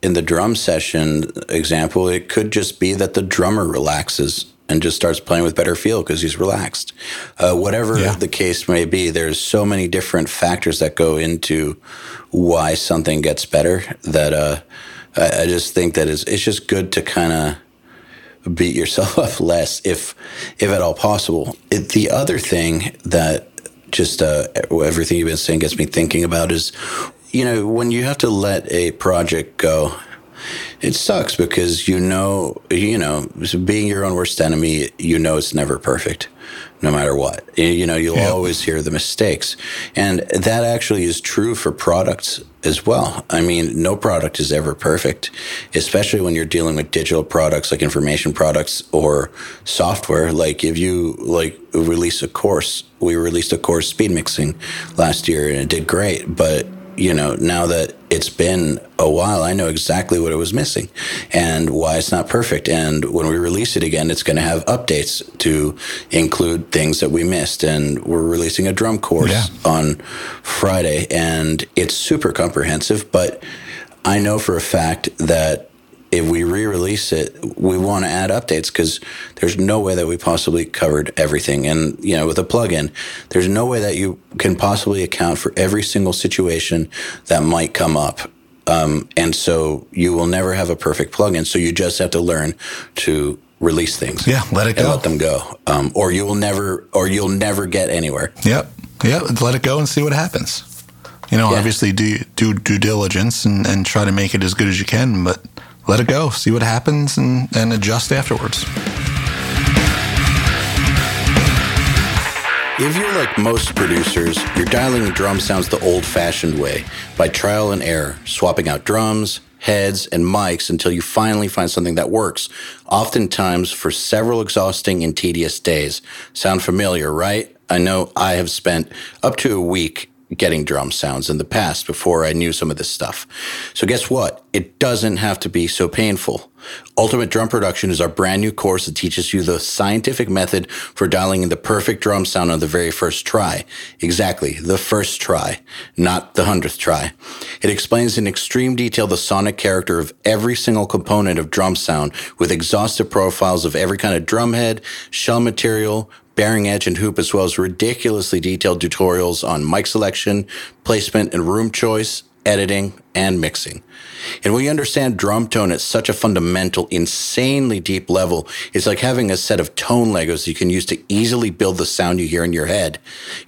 in the drum session example, it could just be that the drummer relaxes and just starts playing with better feel because he's relaxed. Uh, whatever yeah. the case may be, there's so many different factors that go into why something gets better that uh, I, I, just think that it's, it's just good to kind of beat yourself up less if if at all possible. It, the other thing that just uh, everything you've been saying gets me thinking about is you know when you have to let a project go it sucks because you know, you know, being your own worst enemy, you know it's never perfect, no matter what. You know, you'll always hear the mistakes. And that actually is true for products as well. I mean, no product is ever perfect, especially when you're dealing with digital products like information products or software. Like if you like release a course, we released a course speed mixing last year and it did great, but you know, now that it's been a while, I know exactly what it was missing and why it's not perfect. And when we release it again, it's going to have updates to include things that we missed. And we're releasing a drum course yeah. on Friday, and it's super comprehensive. But I know for a fact that if we re-release it, we want to add updates because there's no way that we possibly covered everything. And you know, with a plugin, there's no way that you can possibly account for every single situation that might come up. Um, and so you will never have a perfect plugin. So you just have to learn to release things. Yeah, let it go. let them go. Um, or you will never, or you'll never get anywhere. Yep. Yep. Let it go and see what happens. You know, yeah. obviously do do due diligence and, and try to make it as good as you can, but let it go, see what happens, and, and adjust afterwards. If you're like most producers, you're dialing the drum sounds the old fashioned way by trial and error, swapping out drums, heads, and mics until you finally find something that works, oftentimes for several exhausting and tedious days. Sound familiar, right? I know I have spent up to a week getting drum sounds in the past before I knew some of this stuff. So guess what? It doesn't have to be so painful. Ultimate Drum Production is our brand new course that teaches you the scientific method for dialing in the perfect drum sound on the very first try. Exactly, the first try, not the hundredth try. It explains in extreme detail the sonic character of every single component of drum sound with exhaustive profiles of every kind of drum head, shell material, bearing edge and hoop, as well as ridiculously detailed tutorials on mic selection, placement, and room choice, editing, and mixing. And when you understand drum tone at such a fundamental, insanely deep level, it's like having a set of tone Legos you can use to easily build the sound you hear in your head.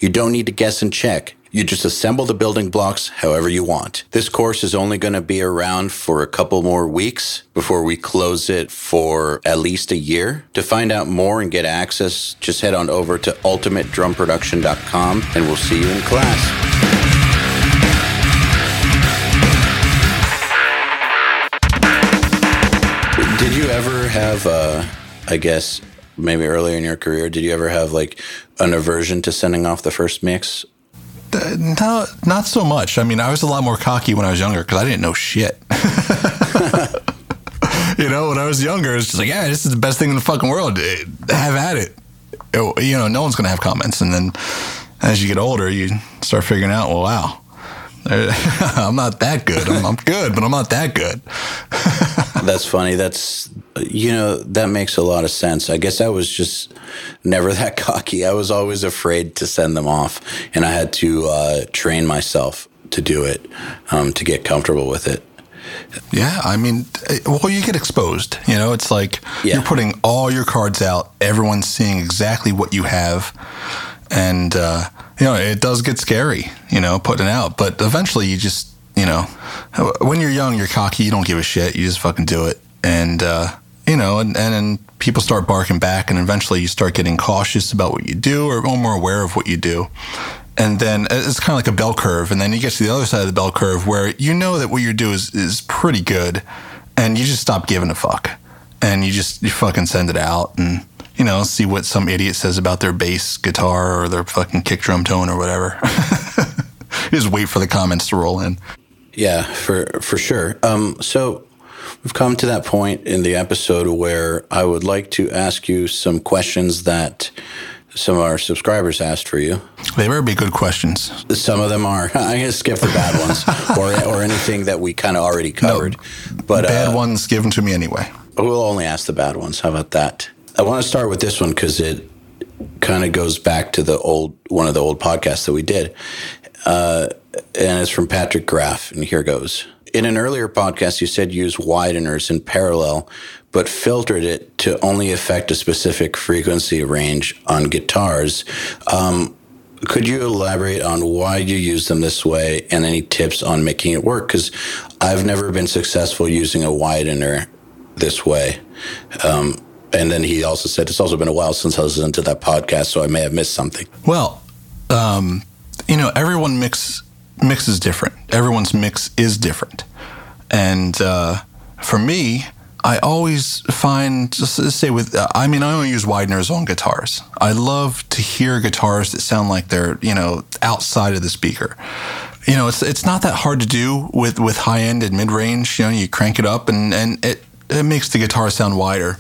You don't need to guess and check. You just assemble the building blocks however you want. This course is only going to be around for a couple more weeks before we close it for at least a year. To find out more and get access, just head on over to ultimatedrumproduction.com and we'll see you in class. Did you ever have, uh, I guess, maybe earlier in your career, did you ever have like an aversion to sending off the first mix? No, not so much. I mean, I was a lot more cocky when I was younger because I didn't know shit. you know, when I was younger, it's just like, yeah, this is the best thing in the fucking world. Have at it. You know, no one's gonna have comments, and then as you get older, you start figuring out, well, wow, I'm not that good. I'm, I'm good, but I'm not that good. That's funny. That's you know that makes a lot of sense. I guess I was just never that cocky. I was always afraid to send them off, and I had to uh, train myself to do it um, to get comfortable with it. Yeah, I mean, eh, well, you get exposed. You know, it's like Yeah. you're putting all your cards out. Everyone's seeing exactly what you have, and uh, you know, it does get scary. You know, putting it out, but eventually, you just, you know, when you're young, you're cocky. You don't give a shit. You just fucking do it, and uh, you know, and and then people start barking back, and eventually, you start getting cautious about what you do, or more aware of what you do. And then it's kind of like a bell curve. And then you get to the other side of the bell curve where you know that what you do is, is pretty good and you just stop giving a fuck. And you just, you fucking send it out and, you know, see what some idiot says about their bass guitar or their fucking kick drum tone or whatever. just wait for the comments to roll in. Yeah, for for sure. Um, so we've come to that point in the episode where I would like to ask you some questions that some of our subscribers asked for you. They better be good questions. Some of them are. I'm gonna skip the bad ones, or or anything that we kind of already covered. No, But Bad uh, ones given to me anyway. We'll only ask the bad ones. How about that? I want to start with this one because it kind of goes back to the old one of the old podcasts that we did, uh, and it's from Patrick Graff. And here goes. In an earlier podcast, you said use wideners in parallel, but filtered it to only affect a specific frequency range on guitars. Um, could you elaborate on why you use them this way and any tips on making it work? Because I've never been successful using a widener this way. Um, and then he also said it's also been a while since I listened to that podcast, so I may have missed something. Well, um, you know, everyone mix mixes different. Everyone's mix is different, and uh, for me, I always find just to say with uh, I mean I only use wideners on guitars. I love to hear guitars that sound like they're you know outside of the speaker. You know, it's it's not that hard to do with with high end and mid range. You know, you crank it up and and it it makes the guitar sound wider.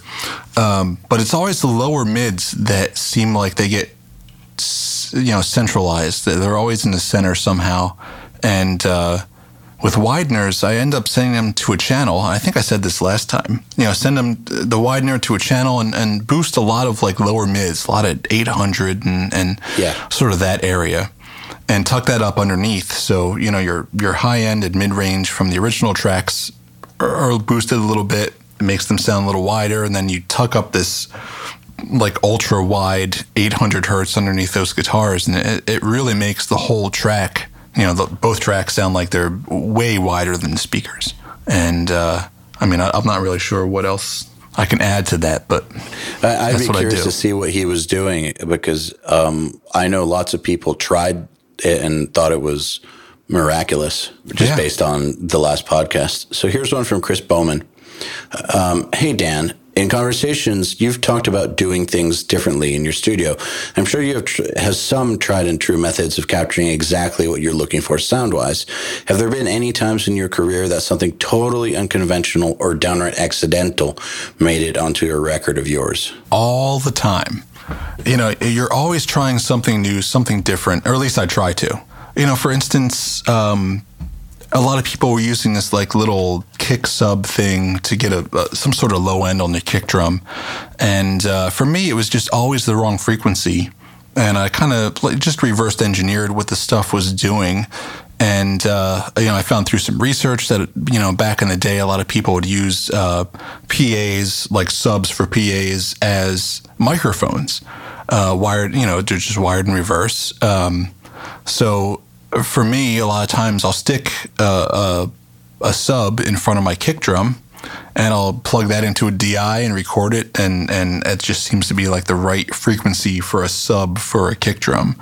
Um, but it's always the lower mids that seem like they get you know centralized. They're always in the center somehow, and uh, with wideners, I end up sending them to a channel. I think I said this last time. You know, send them the widener to a channel and, and boost a lot of like lower mids, a lot of 800 and, and Yeah. sort of that area, and tuck that up underneath. So you know your your high end and mid range from the original tracks are, are boosted a little bit. It makes them sound a little wider, and then you tuck up this like ultra wide 800 hertz underneath those guitars, and it, it really makes the whole track, you know, the, both tracks sound like they're way wider than the speakers. And uh, I mean, I, I'm not really sure what else I can add to that, but I, I'd That's be curious to see what he was doing because um, I know lots of people tried it and thought it was miraculous, just Yeah. based on the last podcast. So here's one from Chris Bowman. Um, hey, Dan. In conversations, you've talked about doing things differently in your studio. I'm sure you have tr- has some tried and true methods of capturing exactly what you're looking for sound wise. Have there been any times in your career that something totally unconventional or downright accidental made it onto a record of yours? all the time. You know, you're always trying something new, something different, or at least I try to. You know, for instance, um, a lot of people were using this like little kick sub thing to get a, uh, some sort of low end on the kick drum, and uh, for me, it was just always the wrong frequency, and I kind of just reversed engineered what the stuff was doing. And uh, you know, I found through some research that you know back in the day, a lot of people would use uh, PAs like subs for PAs as microphones, uh, wired. You know, they're just wired in reverse. Um, so for me, a lot of times I'll stick uh, a, a sub in front of my kick drum, and I'll plug that into a DI and record it, and and it just seems to be like the right frequency for a sub for a kick drum.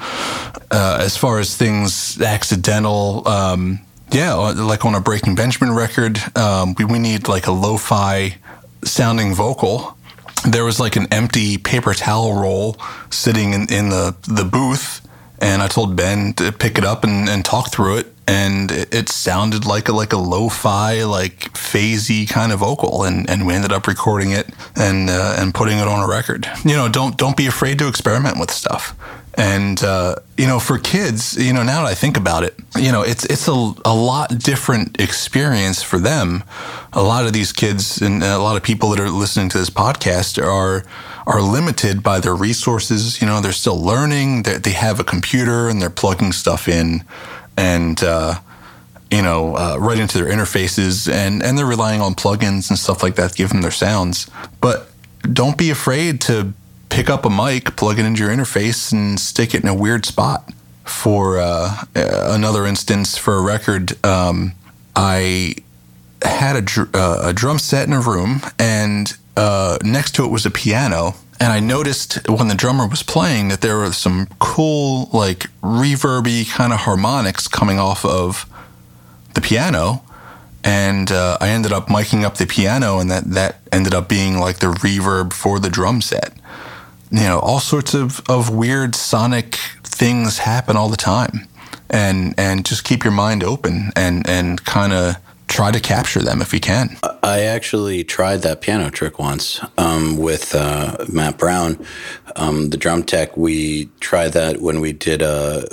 Uh, as far as things accidental. Um, yeah, like on a Breaking Benjamin record, um, we, we need like a lo-fi sounding vocal there was like an empty paper towel roll sitting in, in the, the booth and I told Ben to pick it up and, and talk through it and it, it sounded like a like a lo-fi like phasey kind of vocal and, and we ended up recording it and uh, and putting it on a record. You know, don't don't be afraid to experiment with stuff. And uh, you know, for kids, you know, now that I think about it, you know, it's it's a, a lot different experience for them. A lot of these kids and a lot of people that are listening to this podcast are are limited by their resources. You know, they're still learning. They they have a computer and they're plugging stuff in, and uh, you know, uh, right into their interfaces, and and they're relying on plugins and stuff like that to give them their sounds. But don't be afraid to pick up a mic, plug it into your interface, and stick it in a weird spot. For uh, another instance, for a record, um, I had a, dr- uh, a, drum set in a room, and uh, next to it was a piano. And I noticed when the drummer was playing that there were some cool, like reverby kind of harmonics coming off of the piano. And uh, I ended up miking up the piano, and that, that ended up being like the reverb for the drum set you know, all sorts of, of weird sonic things happen all the time. And and just keep your mind open and, and kind of try to capture them if we can. I actually tried that piano trick once um, with uh, Matt Brown, um, the drum tech. We tried that when we did a,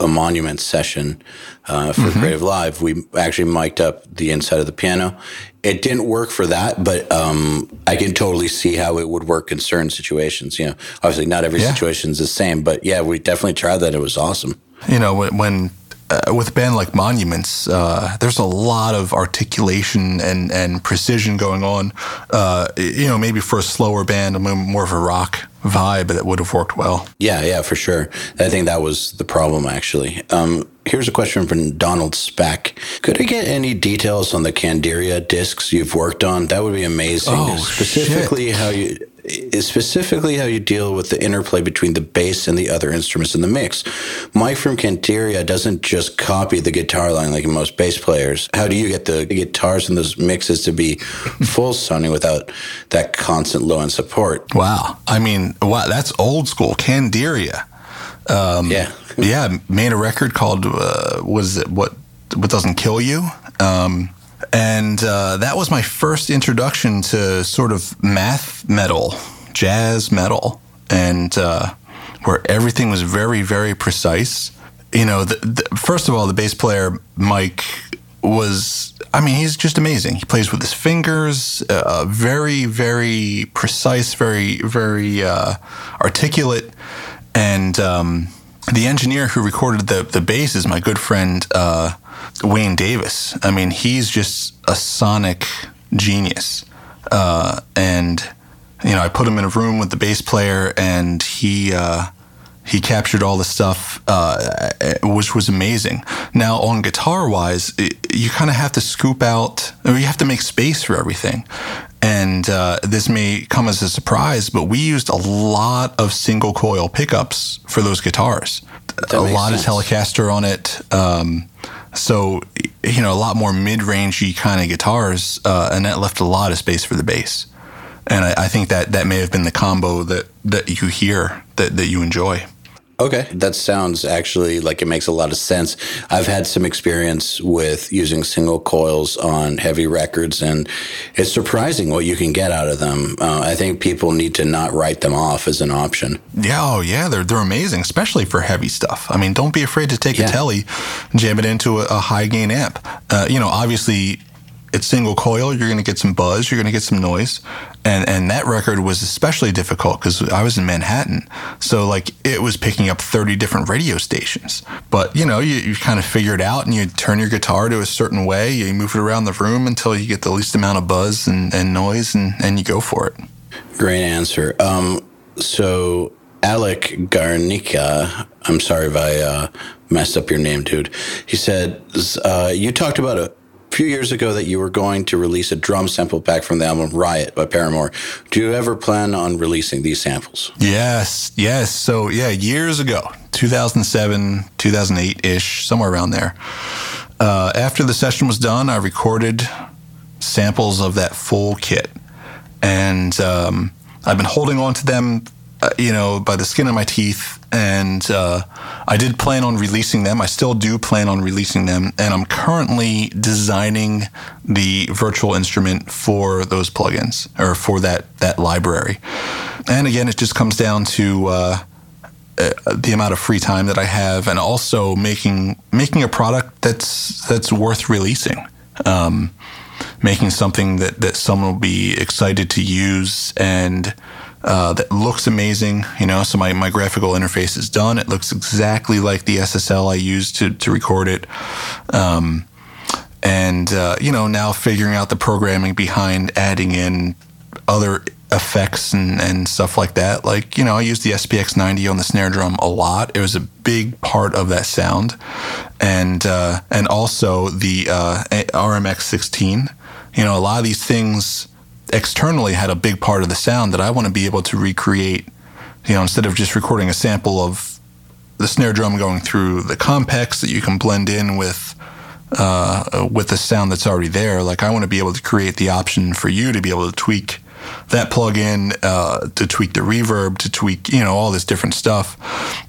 a monument session uh, for mm-hmm. Creative Live. We actually mic'd up the inside of the piano, it didn't work for that, but um, I can totally see how it would work in certain situations. You know, obviously not every yeah. situation is the same, but yeah, we definitely tried that. It was awesome. You know, when, when uh, with a band like Monuments, uh, there's a lot of articulation and, and precision going on. Uh, you know, maybe for a slower band, more of a rock vibe that would have worked well. Yeah, yeah, for sure. I think that was the problem, actually. Um, here's a question from Donald Speck. Could I get any details on the Candiria discs you've worked on? That would be amazing. Oh, specifically shit. how you is specifically how you deal with the interplay between the bass and the other instruments in the mix. Mike from Candiria doesn't just copy the guitar line like most bass players. How do you get the guitars in those mixes to be full sounding without that constant low end support? Wow. I mean, wow, that's old school. Candiria. Um, yeah. yeah, made a record called, uh, was it What What Doesn't Kill You? Um, and uh, that was my first introduction to sort of math metal, jazz metal, and uh, where everything was very, very precise. You know, the, the, first of all, the bass player, Mike, was, I mean, he's just amazing. He plays with his fingers, uh, very, very precise, very, very uh, articulate. And um, the engineer who recorded the, the bass is my good friend, uh, Wayne Davis. I mean, he's just a sonic genius. Uh, and you know, I put him in a room with the bass player, and he uh, he captured all the stuff, uh, which was amazing. Now, on guitar wise, you kind of have to scoop out, or you have to make space for everything. And uh, this may come as a surprise, but we used a lot of single coil pickups for those guitars. a lot sense. of Telecaster on it. Um, so, you know, a lot more mid rangey kind of guitars, uh, and that left a lot of space for the bass. And I, I, think that that may have been the combo that, that you hear that, that you enjoy. Okay. That sounds actually like it makes a lot of sense. I've had some experience with using single coils on heavy records, and it's surprising what you can get out of them. Uh, I think people need to not write them off as an option. Yeah, oh yeah, they're they're amazing, especially for heavy stuff. I mean, don't be afraid to take yeah. a telly, jam it into a, a high gain amp. Uh, you know, obviously it's single coil. You're going to get some buzz. You're going to get some noise, and and that record was especially difficult because I was in Manhattan, so like it was picking up 30 different radio stations. But you know, you, you kind of figure it out, and you turn your guitar to a certain way. You move it around the room until you get the least amount of buzz and, and noise, and and you go for it. Great answer. Um, so Alec Garnica, I'm sorry if I uh, messed up your name, dude. He said uh, you talked about a few years ago that you were going to release a drum sample pack from the album Riot by Paramore. Do you ever plan on releasing these samples? Yes, yes. So, yeah, years ago, 2007, 2008 ish, somewhere around there. Uh, after the session was done, I recorded samples of that full kit. And um, I've been holding on to them, you know, by the skin of my teeth and uh, I did plan on releasing them. I still do plan on releasing them, and I'm currently designing the virtual instrument for those plugins or for that that library. And again, it just comes down to uh, uh, the amount of free time that I have, and also making making a product that's that's worth releasing. Um, making something that, that someone will be excited to use and uh, that looks amazing. You know, so my, my graphical interface is done. It looks exactly like the SSL I used to, to record it. Um, and, uh, you know, now figuring out the programming behind adding in other effects and, and stuff like that. Like, you know, I used the SPX 90 on the snare drum a lot. It was a big part of that sound. And, uh, and also the uh, RMX 16. You know, a lot of these things externally had a big part of the sound that I want to be able to recreate. You know, instead of just recording a sample of the snare drum going through the compex that you can blend in with uh, with the sound that's already there. Like I want to be able to create the option for you to be able to tweak that plugin uh, to tweak the reverb, to tweak, you know, all this different stuff.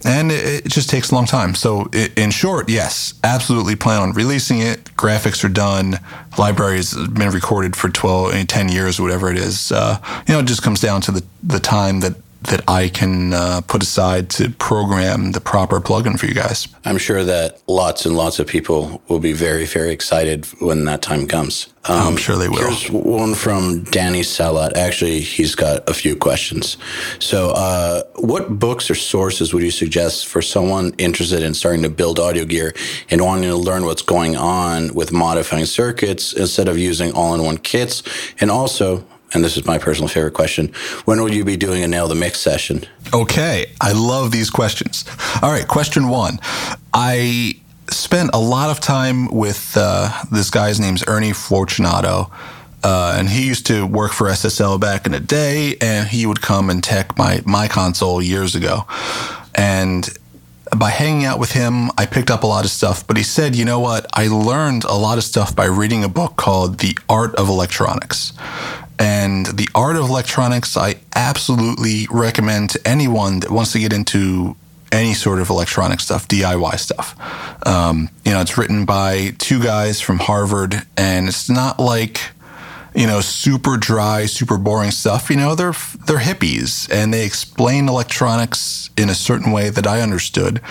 And it, it just takes a long time. So, it, in short, yes, absolutely plan on releasing it. Graphics are done. Library's been recorded for 12, 10 years, whatever it is. Uh, you know, it just comes down to the, the time that that I can uh, put aside to program the proper plugin for you guys. I'm sure that lots and lots of people will be very, very excited when that time comes. Um, I'm sure they will. Here's one from Danny Salat. Actually, he's got a few questions. So, uh, what books or sources would you suggest for someone interested in starting to build audio gear and wanting to learn what's going on with modifying circuits instead of using all in one kits? And also, and this is my personal favorite question when will you be doing a nail the mix session okay i love these questions all right question one i spent a lot of time with uh, this guy's name's ernie fortunato uh, and he used to work for ssl back in the day and he would come and tech my, my console years ago and by hanging out with him, I picked up a lot of stuff. But he said, you know what? I learned a lot of stuff by reading a book called The Art of Electronics. And the art of electronics, I absolutely recommend to anyone that wants to get into any sort of electronic stuff, DIY stuff. Um, you know, it's written by two guys from Harvard, and it's not like you know super dry, super boring stuff. You know, they're they're hippies, and they explain electronics in a certain way that I understood.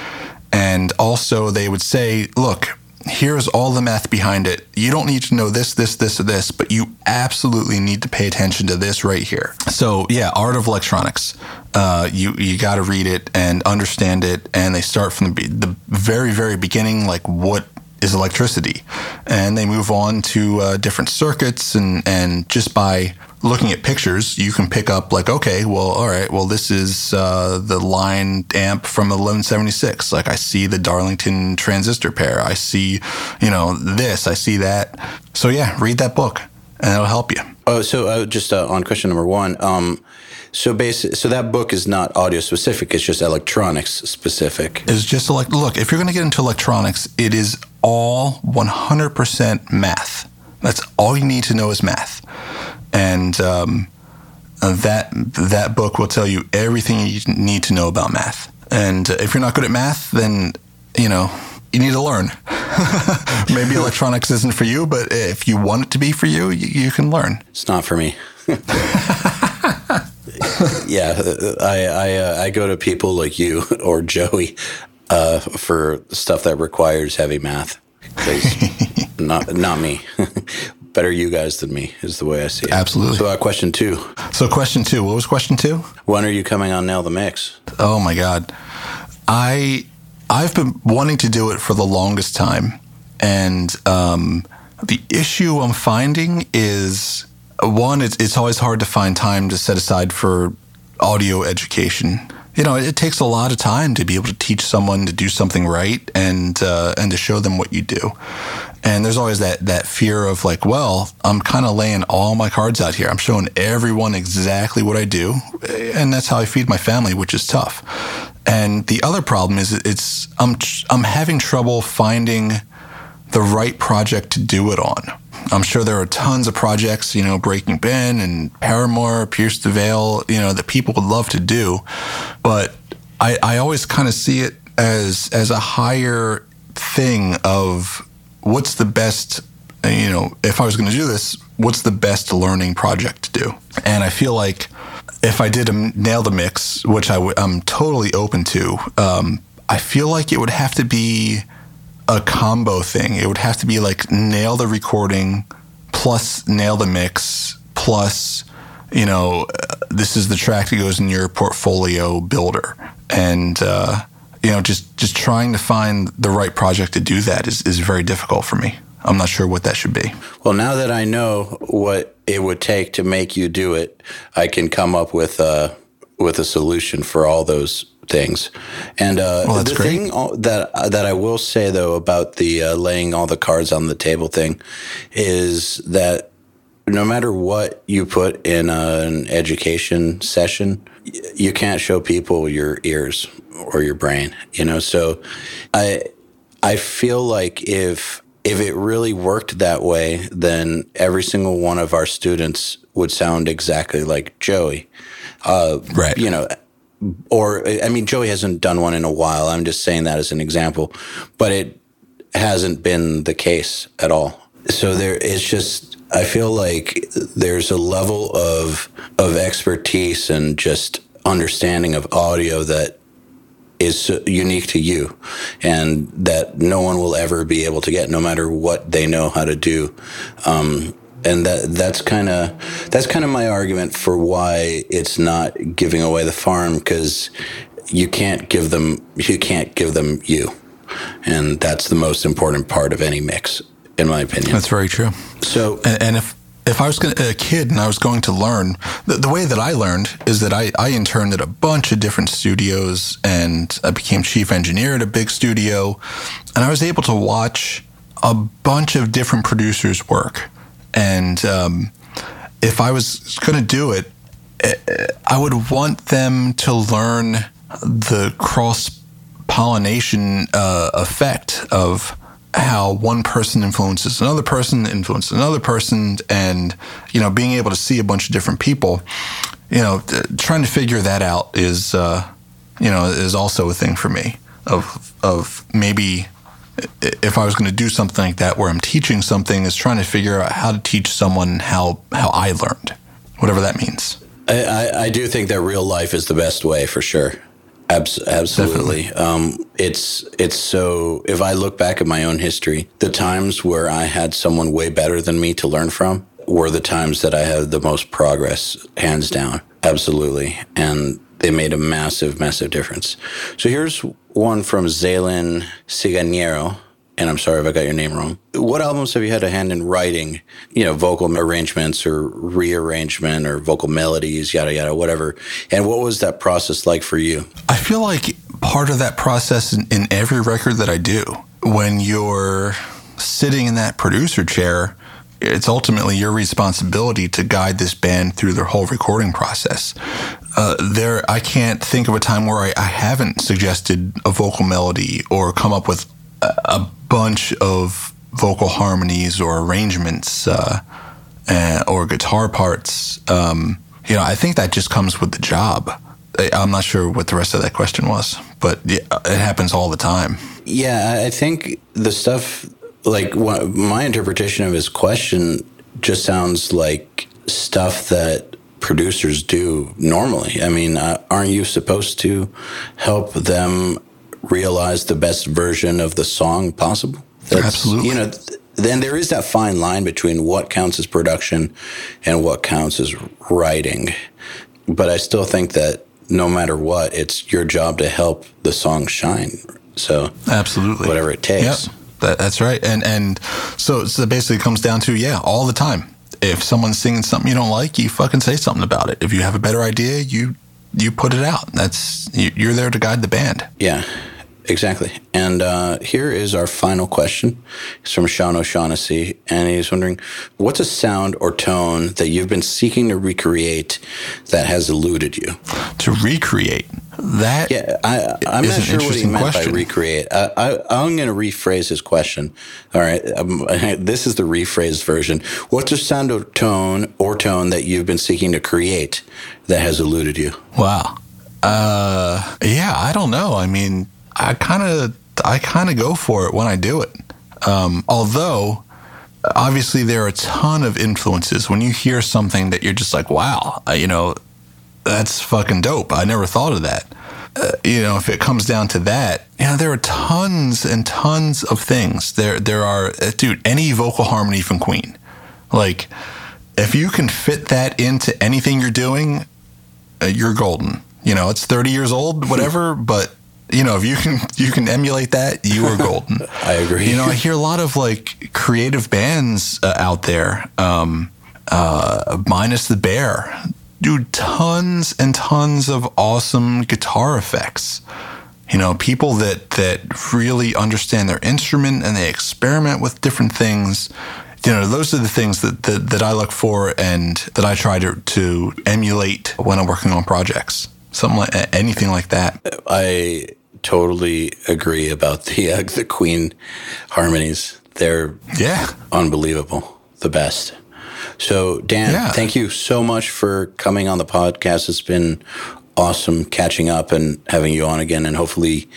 And also, they would say, look, here's all the math behind it. You don't need to know this, this, this, or this, but you absolutely need to pay attention to this right here. So yeah, Art of Electronics. Uh, you you got to read it and understand it, and they start from the, the very very beginning, like what is electricity, and they move on to uh, different circuits, and and just by looking at pictures, you can pick up like, okay, well, all right, well, this is uh, the line amp from 1176. Like, I see the Darlington transistor pair. I see, you know, this. I see that. So yeah, read that book, and it'll help you. Oh, so uh, just uh, on question number one. Um, so basic, so that book is not audio specific; it's just electronics specific. It's just like look, if you're going to get into electronics, it is all 100% math. That's all you need to know is math and um, that that book will tell you everything you need to know about math. And if you're not good at math, then you know you need to learn. Maybe electronics isn't for you, but if you want it to be for you, you, you can learn. It's not for me. yeah, I I, uh, I go to people like you or Joey uh, for stuff that requires heavy math. not not me better you guys than me is the way I see it. Absolutely. So, uh, question two. So, question two. What was question two? When are you coming on Nail the Mix? Oh my God, I I've been wanting to do it for the longest time, and um, the issue I'm finding is one. It's, it's always hard to find time to set aside for audio education you know, it takes a lot of time to be able to teach someone to do something right and uh, and to show them what you do. And there's always that that fear of like, well, I'm kind of laying all my cards out here. I'm showing everyone exactly what I do, and that's how I feed my family, which is tough. And the other problem is it's I'm I'm having trouble finding the right project to do it on. I'm sure there are tons of projects, you know, Breaking Ben and Paramore, Pierce the Veil, you know, that people would love to do, but I, I always kind of see it as as a higher thing of what's the best you know if i was going to do this what's the best learning project to do and i feel like if I did a nail the mix, which i w- I'm totally open to, um, I feel like it would have to be a combo thing. It would have to be like nail the recording plus nail the mix plus you know uh, this is the track that goes in your portfolio builder. And uh, you know just just trying to find the right project to do that is, is very difficult for me. I'm not sure what that should be. Well now that i know what it would take to make you do it i can come up with a with a solution for all those things. And uh, well, the great. thing that that I will say though about the uh, laying all the cards on the table thing is that no matter what you put in a, an education session, you can't show people your ears or your brain. You know, so I I feel like if if it really worked that way, then every single one of our students would sound exactly like Joey. Uh, right. You know, or I mean, Joey hasn't done one in a while. I'm just saying that as an example, but it hasn't been the case at all. So there, it's just I feel like there's a level of of expertise and just understanding of audio that is unique to you and that no one will ever be able to get no matter what they know how to do um, and that that's kind of that's kind of my argument for why it's not giving away the farm because you can't give them you can't give them you and that's the most important part of any mix in my opinion that's very true so and, and if if I was gonna, a kid and I was going to learn, the, the, way that I learned is that I, I interned at a bunch of different studios and I became chief engineer at a big studio. And I was able to watch a bunch of different producers work. And um, if I was going to do it, I would want them to learn the cross pollination uh, effect of how one person influences another person, influences another person, and you know, being able to see a bunch of different people, you know, trying to figure that out is, uh, you know, is also a thing for me. Of of maybe if I was going to do something like that, where I'm teaching something, is trying to figure out how to teach someone how how I learned, whatever that means. I, I, I do think that real life is the best way for sure. Abs- absolutely. Um, it's it's so. If I look back at my own history, the times where I had someone way better than me to learn from were the times that I had the most progress, hands down. Absolutely, and they made a massive, massive difference. So here's one from Zaylen Ciganero and I'm sorry if I got your name wrong. What albums have you had a hand in writing, you know, vocal arrangements or rearrangement or vocal melodies, yada, yada, whatever? And what was that process like for you? I feel like part of that process in, in every record that I do, when you're sitting in that producer chair, it's ultimately your responsibility to guide this band through their whole recording process. Uh, there, I can't think of a time where I, I, haven't suggested a vocal melody or come up with a, a bunch of vocal harmonies or arrangements uh, uh, or guitar parts. Um, you know, I think that just comes with the job. I'm not sure what the rest of that question was, but it happens all the time. Yeah, I think the stuff like my interpretation of his question just sounds like stuff that producers do normally. I mean, uh, aren't you supposed to help them realize the best version of the song possible. That's, Absolutely. You know, then there is that fine line between what counts as production and what counts as writing. But I still think that no matter what, it's your job to help the song shine. So absolutely, whatever it takes. Yep. That, that's right. And and so so basically it comes down to yeah, all the time. If someone's singing something you don't like, you fucking say something about it. If you have a better idea, you you put it out. That's you're there to guide the band. Yeah, exactly. And uh, here is our final question. It's from Sean O'Shaughnessy, and he's wondering, what's a sound or tone that you've been seeking to recreate that has eluded you? To recreate that? Yeah, I, I'm not sure what he meant question. by recreate. I, I, am going to rephrase his question. All right, um, this is the rephrased version. What's a sound or tone or tone that you've been seeking to create that has eluded you? Wow. Uh, yeah, I don't know. I mean, I kind of I kind of go for it when I do it. Um, although obviously there are a ton of influences when you hear something that you're just like, wow, uh, you know, that's fucking dope. I never thought of that. Uh, you know, if it comes down to that, you know, there are tons and tons of things. There, there are, uh, dude, any vocal harmony from Queen. Like, if you can fit that into anything you're doing, uh, you're golden. You know, it's 30 years old, whatever, but you know, if you can you can emulate that, you are golden. I agree. You know, I hear a lot of like creative bands uh, out there, um, uh, minus the bear, do tons and tons of awesome guitar effects. You know, people that that really understand their instrument and they experiment with different things. You know, those are the things that, that, that I look for and that I try to, to emulate when I'm working on projects. Something like anything like that. I totally agree about the uh, the Queen harmonies. They're Yeah. unbelievable, the best. So, Dan, Yeah. thank you so much for coming on the podcast. It's been awesome catching up and having you on again. And hopefully,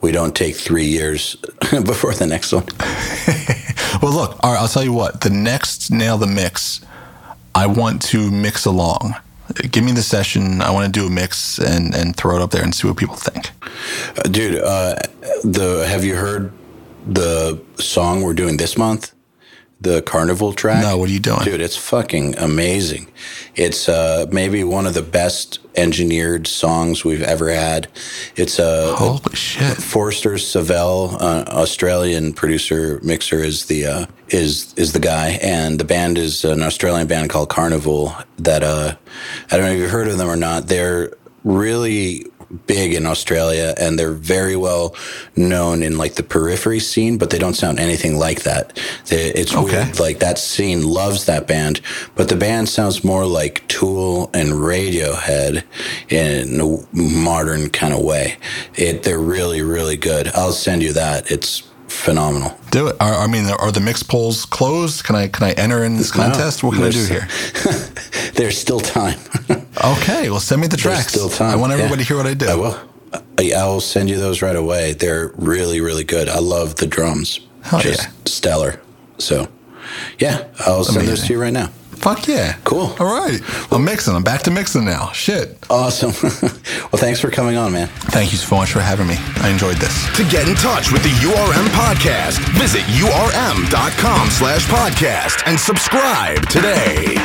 we don't take three years before the next one. Well, look, all right, I'll tell you what. The next Nail the Mix, I want to mix along. Give me the session. I want to do a mix and, and throw it up there and see what people think. Uh, dude, uh, the have you heard the song we're doing this month? The Karnivool track. No, what are you doing? dude? It's fucking amazing. It's uh, maybe one of the best engineered songs we've ever had. It's uh, a Holy shit. Forrester Savell, uh, Australian producer mixer, is the uh, is is the guy, and the band is an Australian band called Karnivool. That uh, I don't know if you've heard of them or not. They're really big in Australia, and they're very well known in like the periphery scene, but they don't sound anything like that. They, it's Okay. weird. Like that scene loves that band, but the band sounds more like Tool and Radiohead in a modern kind of way. It they're really really good. I'll send you that. It's phenomenal. Do it. Are, I mean, are the mix polls closed? Can I can I enter in this contest? what can I do here? There's still time. Okay, well, send me the There's tracks. still time. I want Yeah. everybody to hear what I do. I will. I, I'll send you those right away. They're really, really good. I love the drums. Hell Just yeah. stellar. So, yeah, I'll send those to you right now. Fuck yeah. Cool. All right. I'm mixing. I'm back to mixing now. Shit. Awesome. well, thanks for coming on, man. Thank you so much for having me. I enjoyed this. To get in touch with the URM podcast, visit urm.com slash podcast and subscribe today.